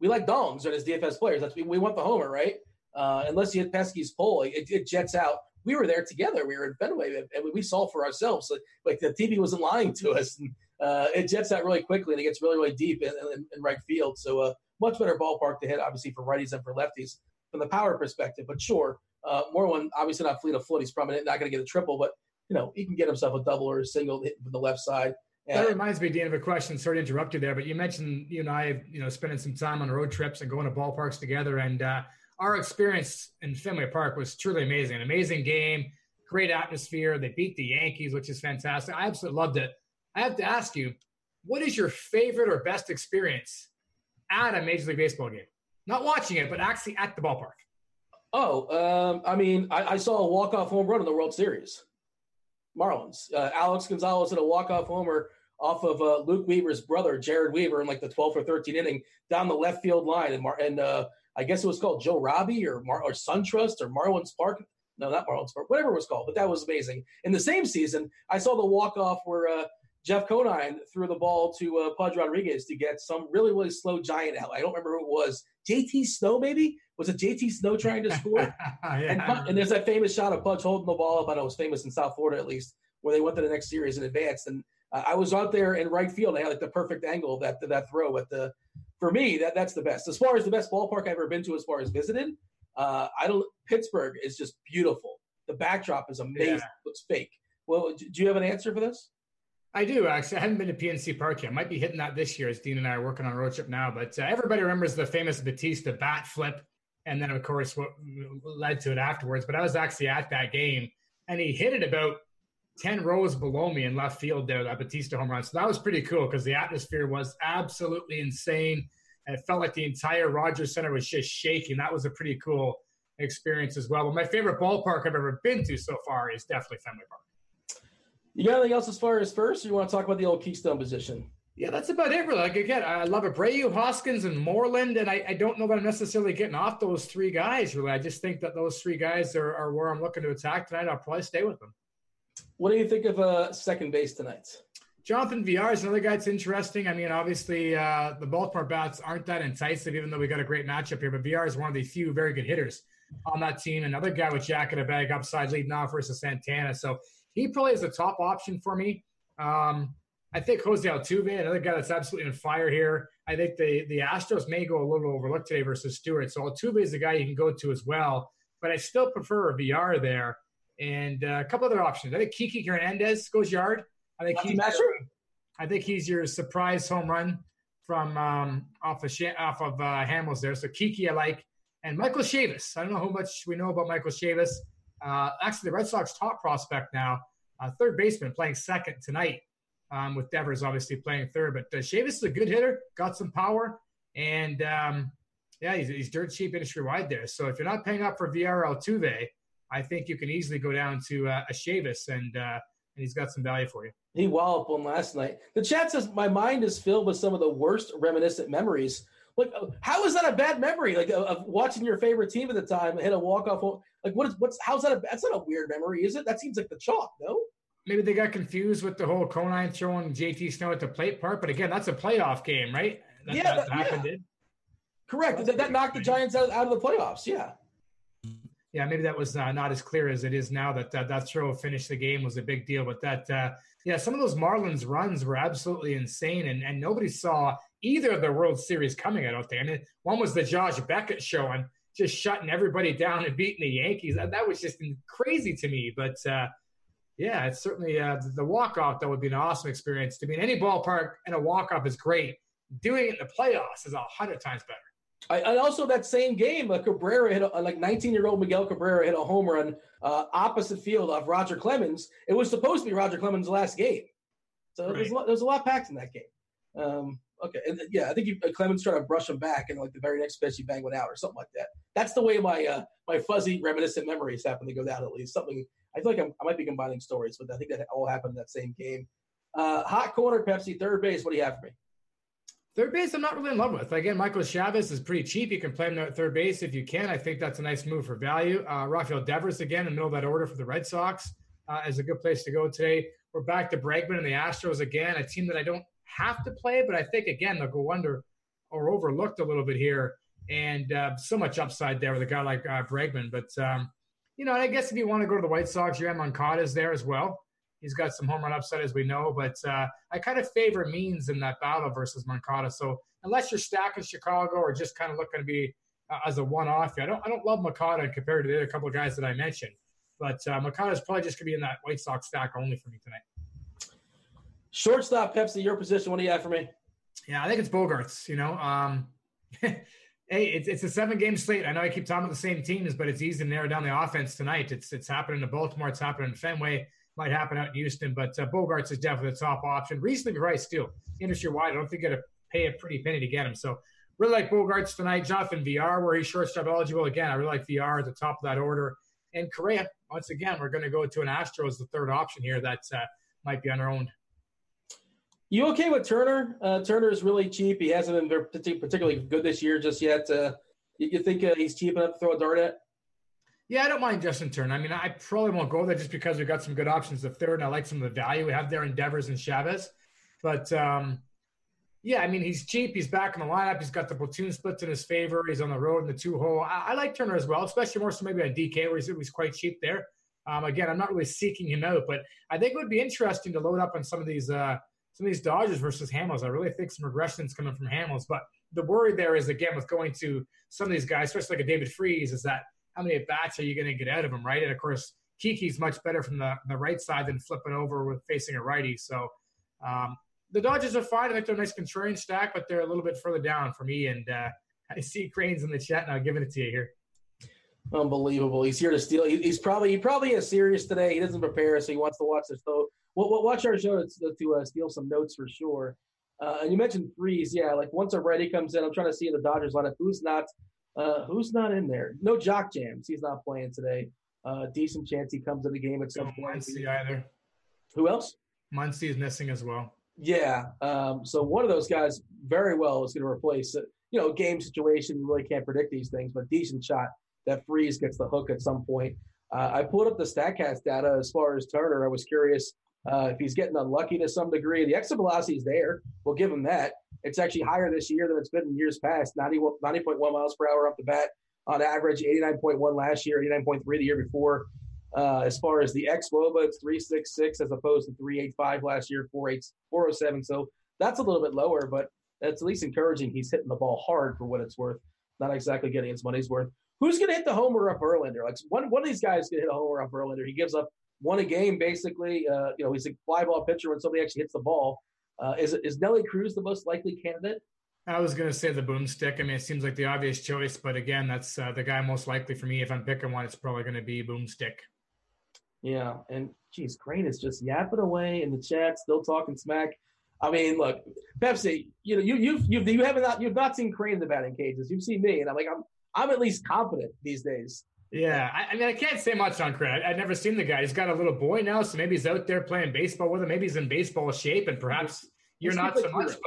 we like dongs and as DFS players. That's we, we want the homer, right? Uh, unless you hit Pesky's pole, it, it, jets out. We were there together. We were in Fenway, and we saw for ourselves. Like, like the TV wasn't lying to us. And, uh, it jets out really quickly, and it gets really, really deep in, in, in right field. So, uh, much better ballpark to hit, obviously, for righties than for lefties from the power perspective. But sure, uh, one obviously not fleet of foot. He's probably not going to get a triple, but you know he can get himself a double or a single hitting from the left side. That reminds me, Dan, of a question. Sorry to interrupt you there, but you mentioned you and I, you know, spending some time on road trips and going to ballparks together. And uh, our experience in Fenway Park was truly amazing. An amazing game, great atmosphere. They beat the Yankees, which is fantastic. I absolutely loved it. I have to ask you, what is your favorite or best experience at a Major League Baseball game? Not watching it, but actually at the ballpark. Oh, um, I mean, I, I saw a walk-off home run in the World Series. Marlins. Uh, Alex Gonzalez hit a walk-off homer off of uh, Luke Weaver's brother, Jered Weaver, in like the 12th or 13th inning down the left field line. And, Mar- and uh, I guess it was called Joe Robbie or, Mar- or SunTrust or Marlins Park. No, not Marlins Park, whatever it was called. But that was amazing. In the same season, I saw the walk off where uh, Jeff Conine threw the ball to uh, Pudge Rodriguez to get some really, really slow giant out. I don't remember who it was. JT Snow, maybe? Was it JT Snow trying to score? yeah, and, and, there's that famous shot of Pudge holding the ball up. I know it was famous in South Florida, at least, where they went to the next series and advanced. And uh, I was out there in right field. I had like the perfect angle of that that throw. At the for me, that that's the best. As far as the best ballpark I've ever been to, as far as visited, uh, I don't. Pittsburgh is just beautiful. The backdrop is amazing. Yeah. Looks fake. Well, do you have an answer for this? I do actually. I haven't been to PNC Park yet. I might be hitting that this year as Dean and I are working on a road trip now. But uh, everybody remembers the famous Bautista bat flip, and then of course what led to it afterwards. But I was actually at that game, and he hit it about ten rows below me in left field there. That Bautista home run. So that was pretty cool because the atmosphere was absolutely insane, and it felt like the entire Rogers Center was just shaking. That was a pretty cool experience as well. But my favorite ballpark I've ever been to so far is definitely Fenway Park. You got anything else as far as first, or you want to talk about the old Keystone position? Yeah, that's about it. Really. Like again, I love Abreu, Hoskins, and Moreland, and I, I, don't know that I'm necessarily getting off those three guys. Really, I just think that those three guys are, are where I'm looking to attack tonight. I'll probably stay with them. What do you think of uh, second base tonight? Jonathan Villar is another guy that's interesting. I mean, obviously, uh, the Baltimore bats aren't that enticing, even though we got a great matchup here. But VR is one of the few very good hitters on that team. Another guy with Jack in a bag upside leading off versus Santana. So he probably is a top option for me. Um, I think Jose Altuve, another guy that's absolutely on fire here. I think the the Astros may go a little overlooked today versus Stewart. So Altuve is a guy you can go to as well. But I still prefer a Villar there. And uh, a couple other options. I think Kiki Hernandez goes yard. I think he's I think he's your surprise home run from um, off of off of uh, Hamels there. So Kiki, I like, and Michael Chavis. I don't know how much we know about Michael Chavis. Uh, actually, the Red Sox top prospect now, uh, third baseman, playing second tonight. Um, with Devers obviously playing third, but uh, Chavis is a good hitter, got some power, and um, yeah, he's, he's dirt cheap industry wide there. So if you're not paying up for Villar Altuve, I think you can easily go down to uh, a Chavis, and uh, and he's got some value for you. He walloped one last night. The chat says my mind is filled with some of the worst reminiscent memories like, uh, how is that a bad memory? Like of watching your favorite team at the time hit a walk off. Like, what is what's how's that? A, that's not a weird memory, is it? That seems like the chalk, no? Maybe they got confused with the whole Conine throwing JT Snow at the plate part, but again, that's a playoff game, right? That, yeah, that, happened. Yeah. Correct. That, that knocked the Giants out, out of the playoffs. Yeah. Yeah, maybe that was uh, not as clear as it is now. That that, that throw finished the game was a big deal, but that uh, yeah, some of those Marlins runs were absolutely insane, and and nobody saw either of the World Series coming, I don't think. I mean, one was the Josh Beckett showing, just shutting everybody down and beating the Yankees. That, that was just crazy to me. But uh, yeah, it's certainly uh, the walk off. That would be an awesome experience. To be in any ballpark and a walk off is great. Doing it in the playoffs is a hundred times better. I, and also that same game, uh, Cabrera hit a, like 19 year old Miguel Cabrera hit a home run uh, opposite field of Roger Clemens. It was supposed to be Roger Clemens' last game, so right. there's, a lot, there's a lot packed in that game. Um, Okay, and yeah, I think you, uh, Clemens tried to brush him back, and like the very next pitch, he bang one out or something like that. That's the way my uh, my fuzzy reminiscent memories happen to go down. At least something. I feel like I'm, i might be combining stories, but I think that all happened in that same game. Uh, hot corner, Pepsi, third base. What do you have for me? Third base, I'm not really in love with. Again, Michael Chavis is pretty cheap. You can play him at third base if you can. I think that's a nice move for value. Uh, Rafael Devers again in the middle of that order for the Red Sox uh, is a good place to go today. We're back to Bregman and the Astros again, a team that I don't have to play, but I think again they'll go under or overlooked a little bit here, and uh, so much upside there with a guy like uh, Bregman. But um, you know, I guess if you want to go to the White Sox, Yoan Moncada is there as well. He's got some home run upside as we know, but uh, I kind of favor Means in that battle versus Moncada. So unless you're stacking Chicago or just kind of looking to be uh, as a one-off, I don't I don't love Moncada compared to the other couple of guys that I mentioned. But uh, is probably just going to be in that White Sox stack only for me tonight. Shortstop, Pepsi, your position. What do you have for me? Yeah, I think it's Bogaerts. You know, um, hey, it's it's a seven game slate. I know I keep talking about the same teams, but it's easy to narrow down the offense tonight. It's it's happening in Baltimore. It's happening in Fenway. Might happen out in Houston, but uh, Bogaerts is definitely the top option. Recently, Rice too. Industry wide, I don't think you got to pay a pretty penny to get him. So really like Bogaerts tonight. Jonathan Villar, where he's shortstop eligible again. I really like Villar at the top of that order. And Correa, once again, we're going to go to an Astros, as the third option here that uh, might be unowned. You okay with Turner? Uh, Turner is really cheap. He hasn't been particularly good this year just yet. Uh, you, think uh, he's cheap enough to throw a dart at? Yeah, I don't mind Justin Turner. I mean, I probably won't go there just because we've got some good options the third, and I like some of the value we have there in Devers and Chavis. But um, yeah, I mean, he's cheap. He's back in the lineup. He's got the platoon splits in his favor. He's on the road in the two hole. I, I like Turner as well, especially more so maybe on DK where he's, he's quite cheap there. Um, again, I'm not really seeking him out, but I think it would be interesting to load up on some of these uh, some of these Dodgers versus Hamels. I really think some regressions coming from Hamels, but the worry there is again with going to some of these guys, especially like a David Freese, is that how many at bats are you going to get out of him, right? And of course, Kiki's much better from the, the right side than flipping over with facing a righty. So um, the Dodgers are fine. I think they're a nice contrarian stack, but they're a little bit further down for me. And uh, I see Cranes in the chat now, giving it to you here. Unbelievable. He's here to steal. He's probably he probably is serious today. He doesn't prepare, so he wants to watch this. We'll, watch our show to, to uh, steal some notes for sure. Uh, and you mentioned Freese, yeah. Like once a ready comes in, I'm trying to see in the Dodgers lineup who's not uh, who's not in there. No Jock Jams. He's not playing today. Uh, decent chance he comes in the game at some no point. Muncy either. Who else? Muncy is missing as well. Yeah. Um, so one of those guys very well is going to replace it. You know, game situation, you really can't predict these things, but decent shot that Freese gets the hook at some point. Uh, I pulled up the StatCast data as far as Turner. I was curious uh, if he's getting unlucky to some degree. The exit velocity is there. We'll give him that. It's actually higher this year than it's been in years past 90, 90.1 miles per hour up the bat on average, 89.1 last year, 89.3 the year before. Uh, as far as the xwOBA, it's 366 as opposed to 385 last year, 407. So that's a little bit lower, but that's at least encouraging. He's hitting the ball hard for what it's worth, not exactly getting his money's worth. Who's going to hit the homer up Verlander? Like one, one of these guys going to hit a homer up Verlander. He gives up one a game, basically. Uh, you know, he's a fly ball pitcher when somebody actually hits the ball. Uh, is is Nelly Cruz the most likely candidate? I was going to say the boomstick. I mean, it seems like the obvious choice, but again, that's uh, the guy most likely for me. If I'm picking one, it's probably going to be boomstick. Yeah, and geez, Crane is just yapping away in the chat, still talking smack. I mean, look, Pepsi, you know, you you've you've you haven't not you've not seen Crane in the batting cages. You've seen me, and I'm like, I'm I'm at least confident these days. Yeah, I, I mean, I can't say much on Crane. I, have never seen the guy. He's got a little boy now, so maybe he's out there playing baseball with him. Maybe he's in baseball shape, and perhaps you're not so much. But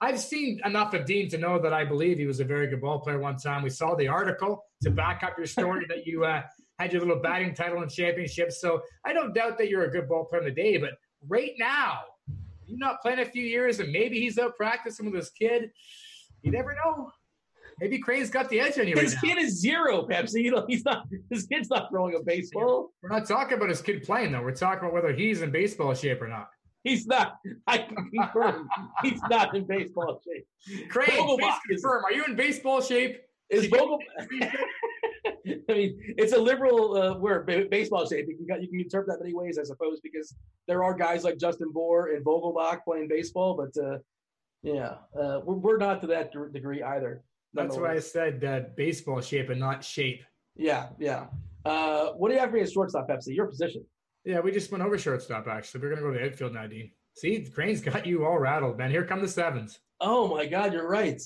I've seen enough of Dean to know that I believe he was a very good ball player one time. We saw the article to back up your story that you uh, had your little batting title and championship. So I don't doubt that you're a good ball player in the day, but right now, you're not playing a few years and maybe he's out practicing with his kid. You never know. Maybe Crane's got the edge on you. His right kid now. is zero, Pepsi. You know, he's not. His kid's not throwing a baseball. We're not talking about his kid playing though. We're talking about whether he's in baseball shape or not. He's not. I can confirm. he's not in baseball shape. Crane, please confirm. Are you in baseball shape? Is Vogel? I mean, it's a liberal uh, word, baseball shape. You can, you can interpret that many ways, I suppose, because there are guys like Justin Bour and Vogelbach playing baseball, but uh, yeah, uh, we're, we're not to that degree either. That's why I said uh, baseball shape and not shape. Yeah, yeah. Uh, what do you have for me as shortstop, Pepsi? Your position. Yeah, we just went over shortstop, actually. We're going to go to the outfield now, Dean. See, Crane's got you all rattled, man. Here come the sevens. Oh, my God, you're right.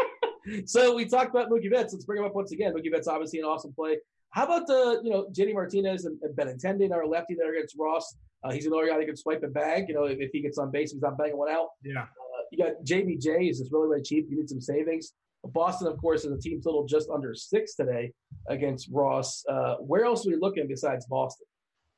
so we talked about Mookie Betts. Let's bring him up once again. Mookie Betts, obviously an awesome play. How about the, you know, JD Martinez and, and Benintendi, our lefty there against Ross? Uh, he's another guy that can swipe a bag. You know, if, if he gets on base, he's not banging one out. Yeah. Uh, you got JBJ. Is this really, really cheap. You need some savings. Boston, of course, is a team total just under six today against Ross. Uh, where else are we looking besides Boston?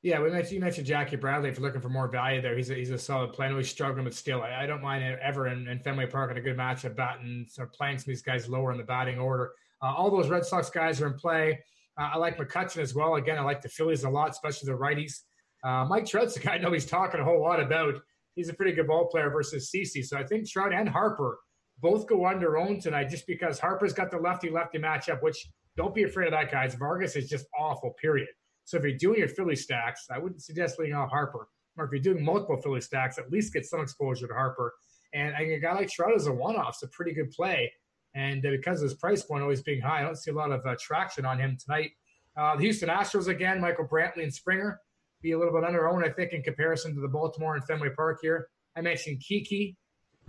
Yeah, we mentioned you mentioned Jackie Bradley. If you're looking for more value there, he's a, he's a solid player. He's struggling, but still, I, I don't mind ever in, in, Fenway Park in a good match of batting, sort of playing some of these guys lower in the batting order. Uh, all those Red Sox guys are in play. Uh, I like McCutchen as well. Again, I like the Phillies a lot, especially the righties. Uh, Mike Trout's the guy I know he's talking a whole lot about. He's a pretty good ball player versus CC. So I think Trout and Harper both go under own tonight just because Harper's got the lefty lefty matchup, which don't be afraid of that, guys. Vargas is just awful, period. So if you're doing your Philly stacks, I wouldn't suggest leaving off Harper. Or if you're doing multiple Philly stacks, at least get some exposure to Harper. And a guy like Trout is a one-off, it's a pretty good play. And uh, because of his price point always being high, I don't see a lot of uh, traction on him tonight. Uh, the Houston Astros again, Michael Brantley and Springer be a little bit under own, I think, in comparison to the Baltimore and Fenway Park here. I mentioned Kiki,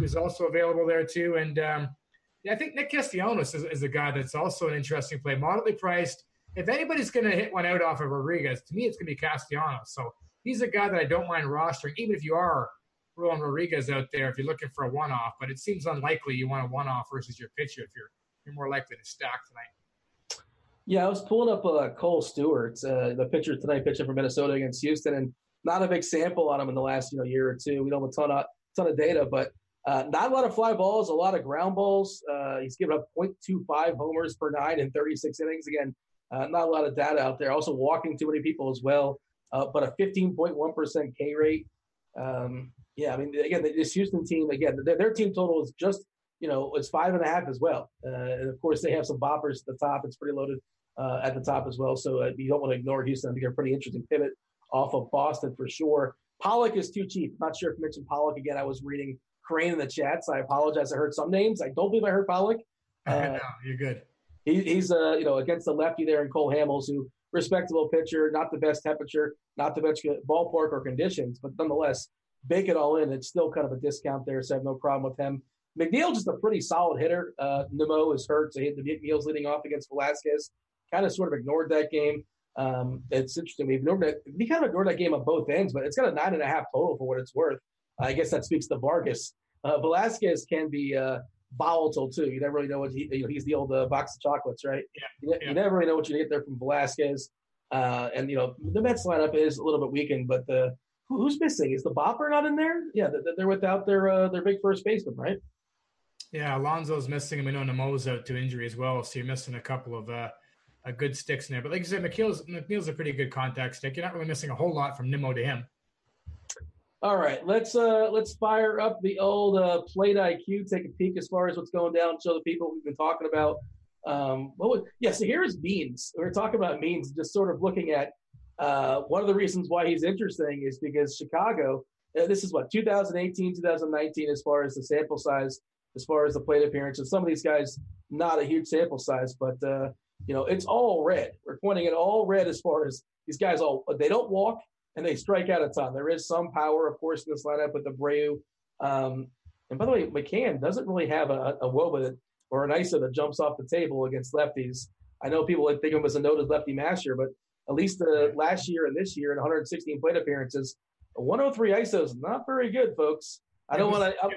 who's also available there too. And um, yeah, I think Nick Castellanos is, is a guy that's also an interesting play, moderately priced if anybody's going to hit one out off of Rodriguez, to me, it's going to be Castellanos. So he's a guy that I don't mind rostering, even if you are rolling Rodriguez out there, if you're looking for a one off. But it seems unlikely you want a one off versus your pitcher if you're, you're more likely to stack tonight. Yeah, I was pulling up uh, Kohl Stewart, uh, the pitcher tonight, pitching for Minnesota against Houston, and not a big sample on him in the last you know year or two. We don't have a ton of ton of data, but uh, not a lot of fly balls, a lot of ground balls. Uh, he's given up 0.25 homers per nine in 36 innings. Again, uh, not a lot of data out there. Also walking too many people as well, uh, but a 15.1% K rate. Um, yeah, I mean, again, this Houston team, again, their, their, team total is just, you know, it's five and a half as well. Uh, and of course, they have some boppers at the top. It's pretty loaded uh, at the top as well. So you don't want to ignore Houston. I think they're a pretty interesting pivot off of Boston for sure. Pollock is too cheap. not sure if you mentioned Pollock again. I was reading Crane in the chat, so I apologize. I heard some names. I don't believe I heard Pollock. Uh, no, you're good. He, he's uh, you know against the lefty there in Cole Hamels, who respectable pitcher, not the best temperature, not the best ballpark or conditions, but nonetheless, bake it all in. It's still kind of a discount there, so I have no problem with him. McNeil just a pretty solid hitter. Uh, Nimmo is hurt, so he had the McNeil's leading off against Velasquez. Kind of sort of ignored that game. Um, it's interesting. We've ignored that. We kind of ignored that game on both ends, but it's got a nine and a half total for what it's worth. I guess that speaks to Vargas. Uh, Velasquez can be uh, volatile too. You never really know what he, you know, he's the old uh, box of chocolates, right? Yeah. You, yeah. you never really know what you get there from Velasquez. Uh, and you know the Mets lineup is a little bit weakened, but the who's missing? Is the Bopper not in there? Yeah, they're without their uh, their big first baseman, right? Yeah, Alonso's missing, and we know Nimmo's out to injury as well, so you're missing a couple of uh, uh, good sticks in there. But like you said, McNeil's McNeil's a pretty good contact stick. You're not really missing a whole lot from Nimmo to him. All right, let's uh let's fire up the old uh, plate IQ. Take a peek as far as what's going down. Show the people we've been talking about. Um, what was yeah? So here's Means. We are talking about Means, just sort of looking at uh, one of the reasons why he's interesting is because Chicago. Uh, this is what 2018, 2019, as far as the sample size, as far as the plate appearances. Some of these guys, not a huge sample size, but uh, you know it's all red. We're pointing at all red as far as these guys. All they don't walk and they strike out a ton. There is some power, of course, in this lineup with Abreu. Um, and by the way, McCann doesn't really have a, a woba that, or an ISO that jumps off the table against lefties. I know people think of him as a noted lefty master, but at least uh, last year and this year in 116 plate appearances, 103 ISO is not very good, folks. I don't want to.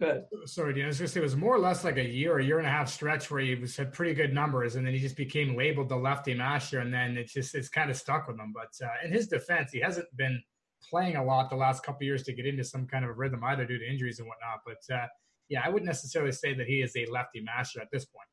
Good. Sorry, Dean. I was going to say it was more or less like a year, a year and a half stretch where he was had pretty good numbers, and then he just became labeled the lefty master, and then it's just it's kind of stuck with him. But uh, in his defense, he hasn't been playing a lot the last couple years to get into some kind of a rhythm either due to injuries and whatnot. But uh, yeah, I wouldn't necessarily say that he is a lefty master at this point.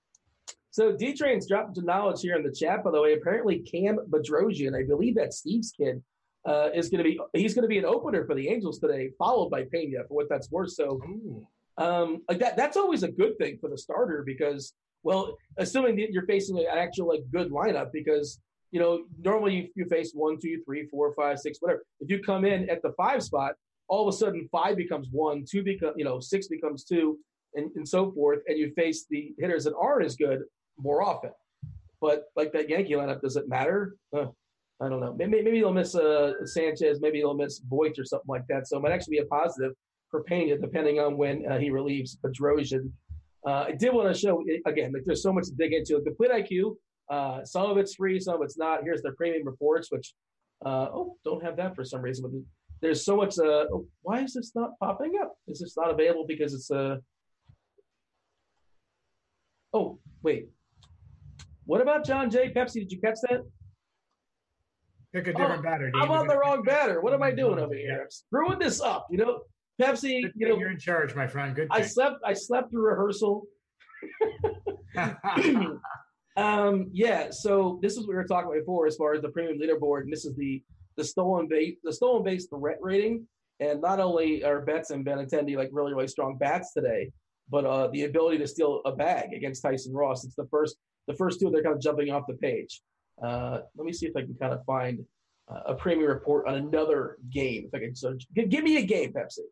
So D Train's dropped some knowledge here in the chat, by the way. Apparently, Cam Bedrosian, I believe that's Steve's kid, uh, is going to be he's going to be an opener for the Angels today, followed by Pena for what that's worth. So. Ooh um, like that that's always a good thing for the starter because well assuming that you're facing an actual like good lineup because you know normally you, you face one two three four five six whatever if you come in at the five spot all of a sudden five becomes one two become you know six becomes two and, and so forth and you face the hitters that aren't as good more often but like that yankee lineup does it matter uh, I don't know. Maybe, maybe they'll miss uh, Sanchez. Maybe they'll miss Voit or something like that. So it might actually be a positive for Pena, depending on when uh, he relieves Bedrosian. Uh, I did want to show again, like there's so much to dig into. The Complete IQ, uh, some of it's free, some of it's not. Here's their premium reports, which uh, oh, don't have that for some reason. But there's so much. Uh, oh, why is this not popping up? Is this not available because it's a? Uh... Oh wait, what about John Jay Pepsi? Did you catch that? Pick a different oh, batter. I'm on the wrong batter. What am I doing over here? I'm screwing this up. You know, Pepsi, you know, you're in charge, my friend. Good. I slept. I slept through rehearsal. um, yeah. So this is what we were talking about before, as far as the premium leaderboard, and this is the the stolen base, the stolen base threat rating, and not only are Betts and Benintendi like really really strong bats today, but uh, the ability to steal a bag against Tyson Ross. It's the first the first two they're kind of jumping off the page. Uh, let me see if I can kind of find uh, a premium report on another game. If I can, so give me a game, Pepsi.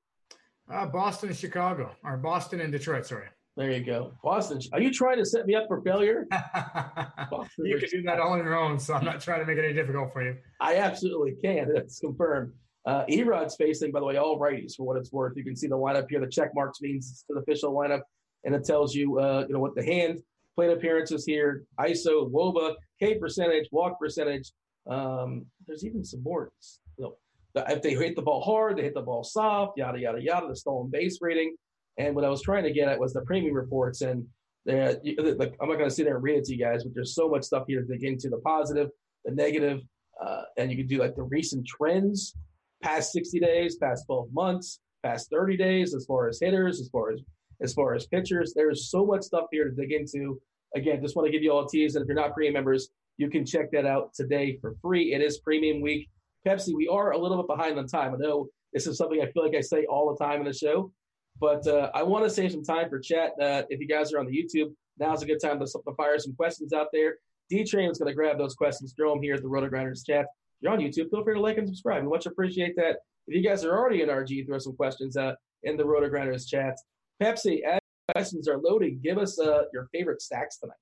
Uh, Boston and Chicago, or Boston and Detroit. Sorry. There you go, Boston. Are you trying to set me up for failure? you can do that all on your own, so I'm not trying to make it any difficult for you. I absolutely can. That's confirmed. Uh, Erod's facing, by the way, all righties for what it's worth. You can see the lineup here. The check marks means it's the official lineup, and it tells you, uh, you know, what the hand plate appearances here, ISO, WOBA, K percentage, walk percentage. Um, there's even some more. You know, if they hit the ball hard, they hit the ball soft, yada yada yada. The stolen base rating, and what I was trying to get at was the premium reports, and you, like, I'm not going to sit there and read it to you guys, but there's so much stuff here to dig into the positive, the negative, uh, and you can do like the recent trends, past 60 days, past 12 months, past 30 days, as far as hitters, as far as as far as pitchers. There's so much stuff here to dig into. Again, just want to give you all a tease, and if you're not premium members, you can check that out today for free. It is premium week. Pepsi, we are a little bit behind on time. I know this is something I feel like I say all the time in the show, but uh, I want to save some time for chat. Uh, if you guys are on the YouTube, now's a good time to, to fire some questions out there. D Train is going to grab those questions, throw them here at the Roto Grinders chat. If you're on YouTube, feel free to like and subscribe. We much appreciate that. If you guys are already in RG, throw some questions uh, in the Roto Grinders chat. Pepsi, as questions are loading, give us uh, your favorite stacks tonight.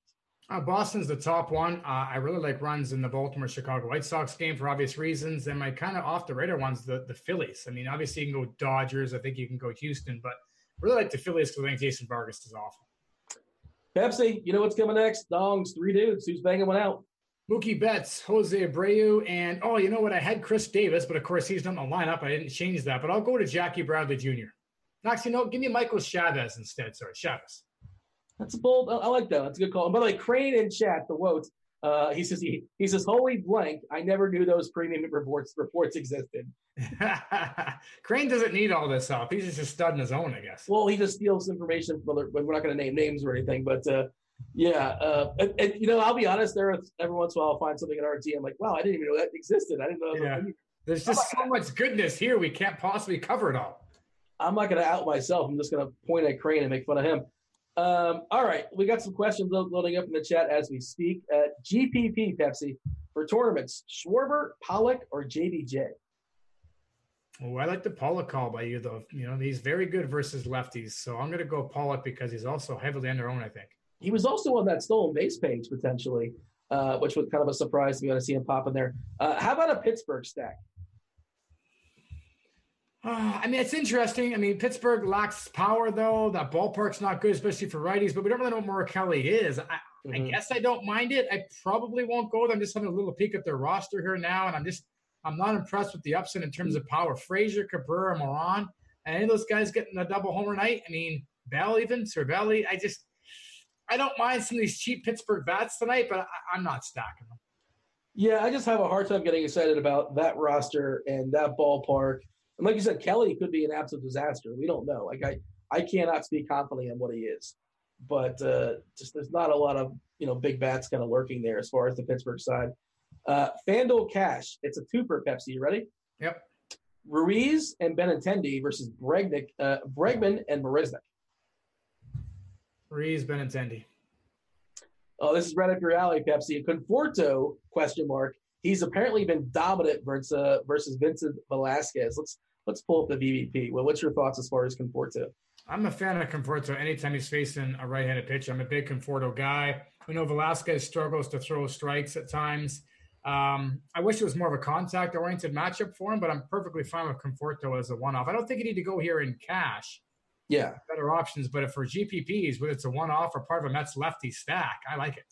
Uh, Boston's the top one. Uh, I really like runs in the Baltimore Chicago White Sox game for obvious reasons. And my kind of off the radar ones, the, the Phillies. I mean, obviously you can go Dodgers. I think you can go Houston, but really like the Phillies because I think Jason Vargas is awful. Pepsi, you know what's coming next? Dongs, three dudes. Who's banging one out? Mookie Betts, Jose Abreu, and oh, you know what? I had Chris Davis, but of course he's not in the lineup. I didn't change that, but I'll go to Jackie Bradley Jr. Actually, no, give me Michael Chavis instead. Sorry, Chavis. That's a bold. I like that. That's a good call. And by the way, Crane in chat, the Woat, uh, he says he, he says, "Holy blank! I never knew those premium reports reports existed." Crane doesn't need all this help. He's just a stud his own, I guess. Well, he just steals information from other. We're not going to name names or anything, but uh, yeah. Uh, and, and, you know, I'll be honest. There, every once in a while, I'll find something in RG. I'm like, wow, I didn't even know that existed. I didn't know. Yeah. There's just so much goodness here. We can't possibly cover it all. I'm not going to out myself. I'm just going to point at Crane and make fun of him. Um, all right, we got some questions loading up in the chat as we speak. Uh, GPP Pepsi for tournaments: Schwarber, Pollock, or JBJ. Oh, I like the Pollock call by you, though. You know, he's very good versus lefties, so I'm going to go Pollock because he's also heavily under own. I think he was also on that stolen base page potentially, uh, which was kind of a surprise to me when I see him pop in there. Uh, how about a Pittsburgh stack? Uh, I mean, it's interesting. I mean, Pittsburgh lacks power, though. That ballpark's not good, especially for righties, but we don't really know what Morikawa is. I, mm-hmm. I guess I don't mind it. I probably won't go there. I'm just having a little peek at their roster here now, and I'm just I'm not impressed with the upset in terms of power. Frazier, Cabrera, Moran, and any of those guys getting a double homer night. I mean, Bell even, Cervelli. I just I don't mind some of these cheap Pittsburgh bats tonight, but I, I'm not stacking them. Yeah, I just have a hard time getting excited about that roster and that ballpark and like you said, Kelly could be an absolute disaster. We don't know. Like I, I cannot speak confidently on what he is, but uh, just there's not a lot of you know big bats kind of lurking there as far as the Pittsburgh side. Uh, Fanduel Cash, it's a two for Pepsi. You ready? Yep. Ruiz and Benintendi versus Bregnick, uh, Bregman and Marisnick. Ruiz, Benintendi. Oh, this is right up your alley, Pepsi. Conforto, question mark. He's apparently been dominant versus, uh, versus Vincent Velasquez. Let's Let's pull up the BVP. Well, what's your thoughts as far as Conforto? I'm a fan of Conforto anytime he's facing a right-handed pitcher. I'm a big Conforto guy. We know Velasquez struggles to throw strikes at times. Um, I wish it was more of a contact-oriented matchup for him, but I'm perfectly fine with Conforto as a one-off. I don't think you need to go here in cash. Yeah, better options. But if for GPPs, whether it's a one-off or part of a Mets lefty stack, I like it.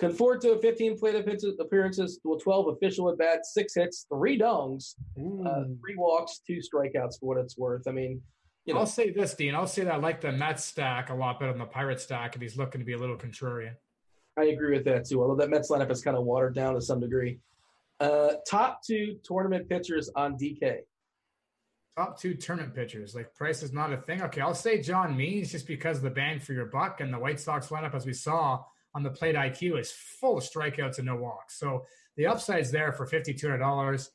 Conforto, 15 plate appearances, 12 official at bats, six hits, three dongs, uh, three walks, two strikeouts for what it's worth. I mean, you know. I'll say this, Dean. I'll say that I like the Mets stack a lot better than the Pirate stack if he's looking to be a little contrarian. I agree with that too. Although that Mets lineup is kind of watered down to some degree. Uh, top two tournament pitchers on DK. Top two tournament pitchers. Like price is not a thing. Okay, I'll say John Means just because of the bang for your buck and the White Sox lineup, as we saw, on the plate IQ is full of strikeouts and no walks. So the upside's there for $5,200.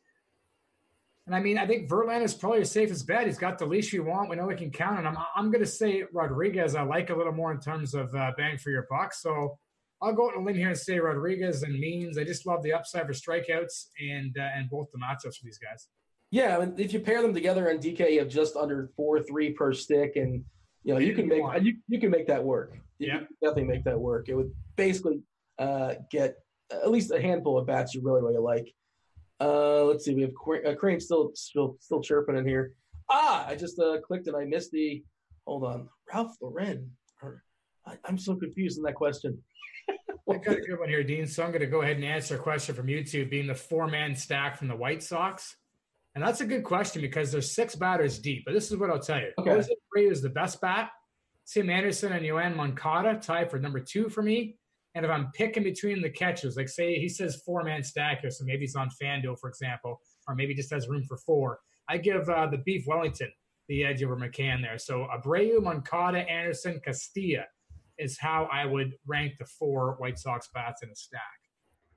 And I mean, I think Verlander is probably the safest bet. He's got the leash you want. We know we can count on him. I'm going to say Rodriguez. I like a little more in terms of uh, bang for your buck. So I'll go on a limb here and say Rodriguez and Means. I just love the upside for strikeouts and uh, and both the matchups for these guys. Yeah, I mean, if you pair them together in DK, you have just under four three per stick, and you know you can make you, you can make that work. You yeah, definitely make that work. It would basically uh, get at least a handful of bats you really really like. Uh, let's see, we have uh, Crane still still still chirping in here. Ah, I just uh, clicked and I missed the. Hold on, Ralph Lauren. I, am so confused in that question. I got a good one here, Dean. So I'm going to go ahead and answer a question from YouTube, being the four-man stack from the White Sox. And that's a good question because there's six batters deep. But this is what I'll tell you. Okay. Jose is the best bat. Tim Anderson and Yoan Moncada tie for number two for me. And if I'm picking between the catches, like say he says four man stack here, so maybe he's on FanDuel, for example, or maybe just has room for four, I give uh, the Beef Wellington the edge over McCann there. So Abreu, Moncada, Anderson, Castillo is how I would rank the four White Sox bats in a stack.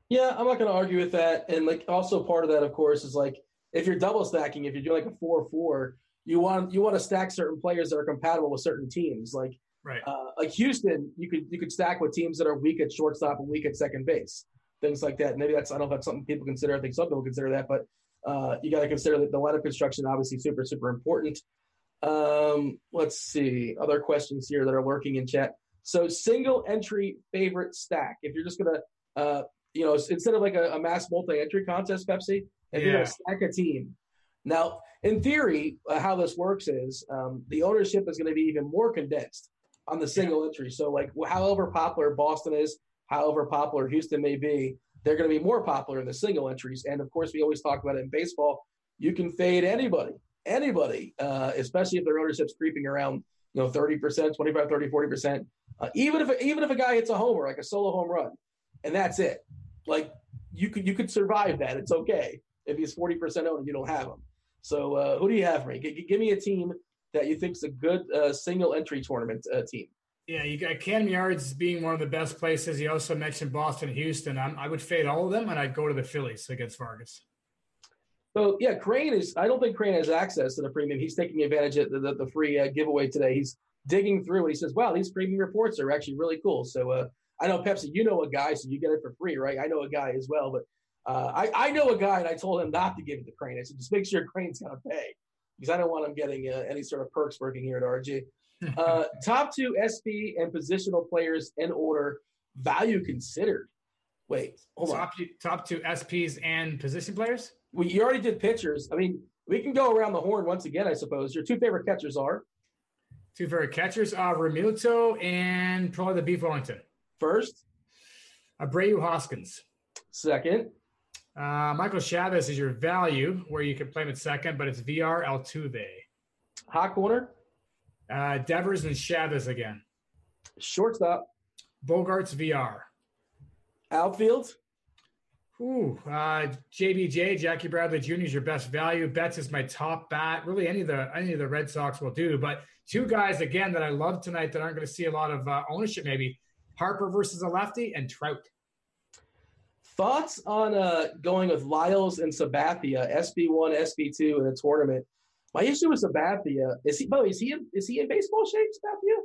Yeah, I'm not going to argue with that. And like also part of that, of course, is like if you're double stacking, if you're doing like a four-four, you want you want to stack certain players that are compatible with certain teams. Like right, uh, like Houston, you could you could stack with teams that are weak at shortstop and weak at second base, things like that. Maybe that's I don't know if that's something people consider. I think some people consider that, but uh, you got to consider that the lineup construction obviously super super important. Um, let's see other questions here that are lurking in chat. So single entry favorite stack. If you're just gonna, uh, you know, instead of like a, a mass multi entry contest, Pepsi, if yeah. you're gonna stack a team. Now, in theory, uh, how this works is um, the ownership is going to be even more condensed on the single entry. So, like, however popular Boston is, however popular Houston may be, they're going to be more popular in the single entries. And of course, we always talk about it in baseball. You can fade anybody, anybody, uh, especially if their ownership's creeping around, you know, 30%, 25, 30, 40%. Uh, even if even if a guy hits a homer, like a solo home run, and that's it, like you could you could survive that. It's okay if he's 40% owned and you don't have him. So uh, who do you have for me? G- give me a team that you think is a good uh, single entry tournament uh, team. Yeah, you got Camden Yards being one of the best places. You also mentioned Boston, Houston. I'm, i would fade all of them, and I'd go to the Phillies against Vargas. So yeah, Crane is. I don't think Crane has access to the premium. He's taking advantage of the, the, the free uh, giveaway today. He's digging through and he says, "Wow, these premium reports are actually really cool." So uh, I know Pepsi, you know a guy, so you get it for free, right? I know a guy as well, but uh, I, I know a guy, and I told him not to give it to Crane. I said, just make sure Crane's going to pay because I don't want them getting uh, any sort of perks working here at RG. Uh, top two SP and positional players in order, value considered. Wait, hold top, on. Top two SPs and position players? We, you already did pitchers. I mean, we can go around the horn once again, I suppose. Your two favorite catchers are? Two favorite catchers are Realmuto and probably the Beef Wellington. First? Abreu Hoskins. Second? Uh, Michael Chavis is your value, where you can play him at second, but it's Villar Altuve. Hot corner. Uh, Devers and Chavis again. Shortstop. Bogaerts Villar. Outfield. Ooh, uh, JBJ, Jackie Bradley Jr. is your best value. Betts is my top bat. Really, any of the any of the Red Sox will do. But two guys again that I love tonight that aren't going to see a lot of uh, ownership. Maybe Harper versus a lefty and Trout. Thoughts on uh, going with Lyles and Sabathia, SP1, SP2 in a tournament? My issue with Sabathia is he. By the way, is he in, is he in baseball shape, Sabathia?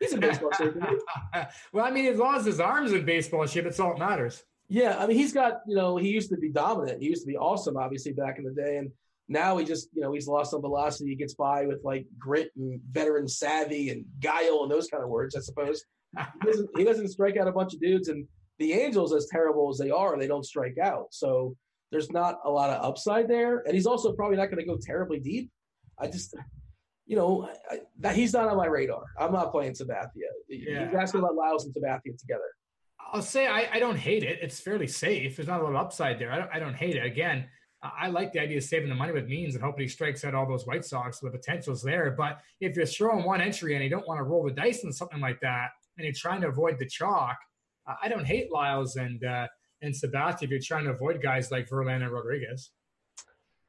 He's in baseball shape. well, I mean, as long as his arms in baseball shape, it's all that matters. Yeah, I mean, he's got you know he used to be dominant. He used to be awesome, obviously back in the day, and now he just you know he's lost some velocity. He gets by with like grit and veteran savvy and guile and those kind of words, I suppose. he, doesn't, he doesn't strike out a bunch of dudes, and the Angels, as terrible as they are, they don't strike out. So there's not a lot of upside there. And he's also probably not going to go terribly deep. I just, you know, I, that he's not on my radar. I'm not playing Sabathia. Yeah. You're asking about Lyles and Sabathia together. I'll say I, I, don't hate it. It's fairly safe. There's not a lot of upside there. I don't, I don't hate it. Again, I like the idea of saving the money with Means and hoping he strikes out all those White Sox. The potential's there. But if you're throwing one entry and you don't want to roll the dice on something like that, and you're trying to avoid the chalk, I don't hate Lyles and uh, and Sabathia if you're trying to avoid guys like Verlander and Rodriguez.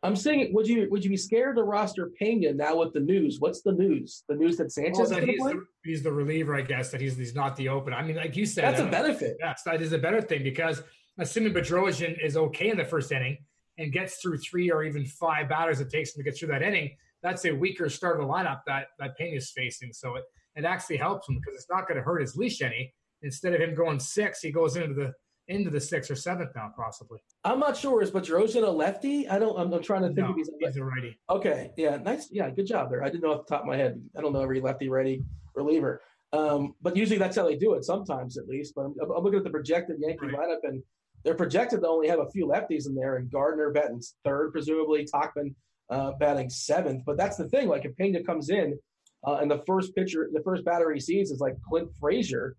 I'm saying, would you would you be scared to roster Pena now with the news? What's the news? The news that Sanchez well, that he's, the, he's the reliever, I guess. That he's he's not the open. I mean, like you said, that's a benefit. Yes, that is a better thing because assuming Bedrosian is okay in the first inning and gets through three or even five batters it takes him to get through that inning, that's a weaker start of the lineup that that Pena is facing. So it it actually helps him because it's not going to hurt his leash any instead of him going six, he goes into the into the sixth or seventh now, possibly. I'm not sure. Is Bedrosian a lefty? I don't. I'm, I'm trying to think no, if he's a, he's a righty. Okay, yeah, nice. Yeah, good job there. I didn't know off the top of my head. I don't know every lefty righty reliever, um, but usually that's how they do it. Sometimes, at least. But I'm, I'm looking at the projected Yankee right. lineup, and they're projected to only have a few lefties in there, and Gardner batting third, presumably Tauchman uh, batting seventh. But that's the thing. Like if Pena comes in, uh, and the first pitcher, the first batter he sees is like Clint Frazier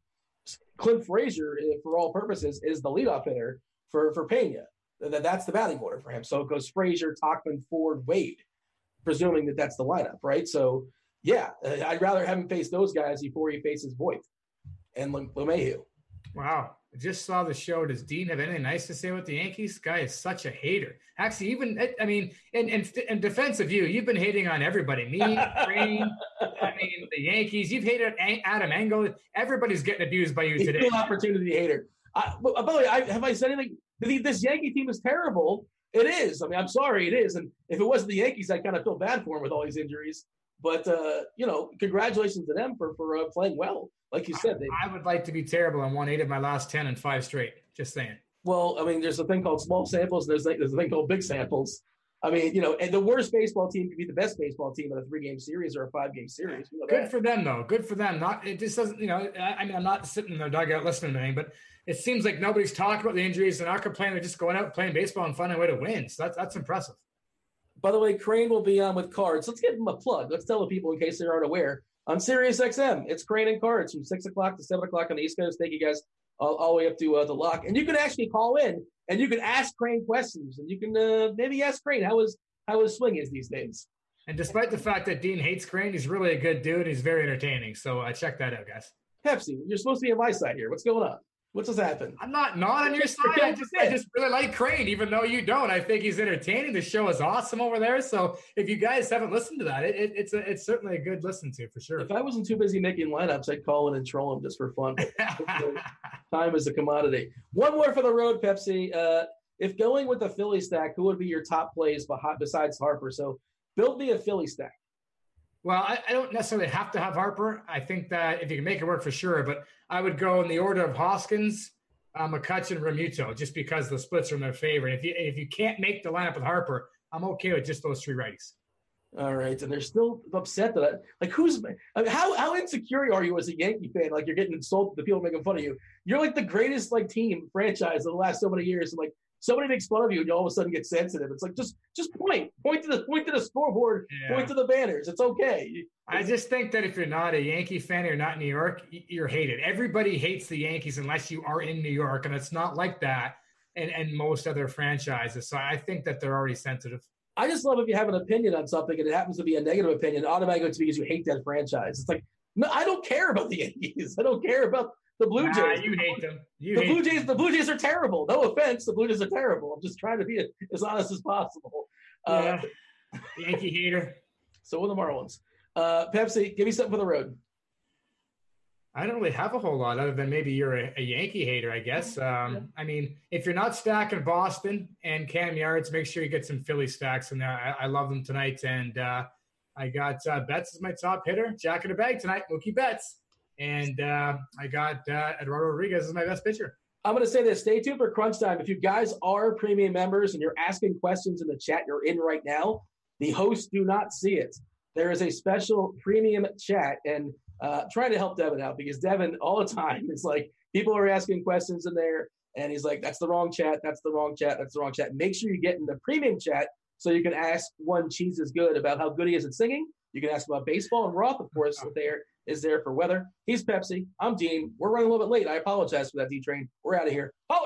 Clint Frazier, eh, for all purposes, is the leadoff hitter for for Pena. That that's the batting order for him. So it goes Frazier, Tauchman, Ford, Wade, presuming that that's the lineup, right? So yeah, uh, I'd rather have him face those guys before he faces Voit and LeMahieu. Wow. I just saw the show. Does Dean have anything nice to say about the Yankees? Guy is such a hater. Actually, even I mean, in in, in defense of you, you've been hating on everybody. Me, Crane, I mean, the Yankees. You've hated Adam Engel. Everybody's getting abused by you today. Opportunity hater. I, by the way, I, have I said anything? This Yankee team is terrible. It is. I mean, I'm sorry, it is. And if it wasn't the Yankees, I kind of feel bad for him with all these injuries. But uh, you know, congratulations to them for for uh, playing well like you said, they, I would like to be terrible and won eight of my last ten and five straight. Just saying. Well, I mean, there's a thing called small samples. There's a, there's a thing called big samples. I mean, you know, and the worst baseball team could be the best baseball team in a three game series or a five game series. You know Good for them, though. Good for them. Not it just doesn't. You know, I, I mean, I'm not sitting in their dugout listening to anything, but it seems like nobody's talking about the injuries. They're not complaining. They're just going out playing baseball and finding a way to win. So that's that's impressive. By the way, Crane will be on with cards. Let's give him a plug. Let's tell the people in case they aren't aware on Sirius XM. It's Crane and Cards from six o'clock to seven o'clock on the East Coast. Thank you guys all, all the way up to uh, the lock, and you can actually call in and you can ask Crane questions, and you can uh, maybe ask Crane how his how his swing is these days. And despite the fact that Dean hates Crane, he's really a good dude. He's very entertaining. So uh, check that out, guys. Pepsi, you're supposed to be on my side here. What's going on? What just happened? I'm not not on your side. I just, I just really like Crane, even though you don't. I think he's entertaining. The show is awesome over there. So if you guys haven't listened to that, it, it, it's a, it's certainly a good listen to for sure. If I wasn't too busy making lineups, I'd call in and troll him just for fun. Time is a commodity. One more for the road, Pepsi. Uh, if going with the Philly stack, who would be your top plays besides Harper? So build me a Philly stack. Well, I, I, don't necessarily have to have Harper. I think that if you can make it work for sure, but I would go in the order of Hoskins, uh, McCutchen, Realmuto, just because the splits are in their favor. if you if you can't make the lineup with Harper, I'm okay with just those three righties. All right, and they're still upset that I, like who's I mean, how how insecure are you as a Yankee fan? Like you're getting insulted, the people making fun of you. You're like the greatest like team franchise of the last so many years, and like somebody makes fun of you and you all of a sudden get sensitive. It's like just just point, point to the point to the scoreboard, yeah. point to the banners. It's okay. I just think that if you're not a Yankee fan, you're not in New York, you're hated. Everybody hates the Yankees unless you are in New York, and it's not like that. And and most other franchises. So I think that they're already sensitive. I just love if you have an opinion on something and it happens to be a negative opinion, automatically it's because you hate that franchise. It's like, no, I don't care about the Yankees. I don't care about the Blue Jays. Nah, you hate them. You the hate Blue Jays. Them. The Blue Jays are terrible. No offense, the Blue Jays are terrible. I'm just trying to be as honest as possible. Uh, yeah. Uh, Yankee hater. So are the Marlins. Uh, Pepsi, give me something for the road. I don't really have a whole lot other than maybe you're a, a Yankee hater, I guess. Um, I mean, if you're not stacking Boston and Cam Yards, make sure you get some Philly stacks in there. I, I love them tonight. And uh, I got uh, Betts as my top hitter. Jack in the bag tonight, Mookie Betts. And uh, I got uh, Eduardo Rodriguez as my best pitcher. I'm going to say this. Stay tuned for crunch time. If you guys are premium members and you're asking questions in the chat you're in right now, the hosts do not see it. There is a special premium chat and uh, trying to help Devin out because Devin all the time is like people are asking questions in there and he's like, that's the wrong chat. That's the wrong chat. That's the wrong chat. Make sure you get in the premium chat so you can ask one cheese is good about how good he is at singing. You can ask about baseball and Roth, of course, there is there for weather. He's Pepsi. I'm Dean. We're running a little bit late. I apologize for that, D Train. We're out of here. Woo!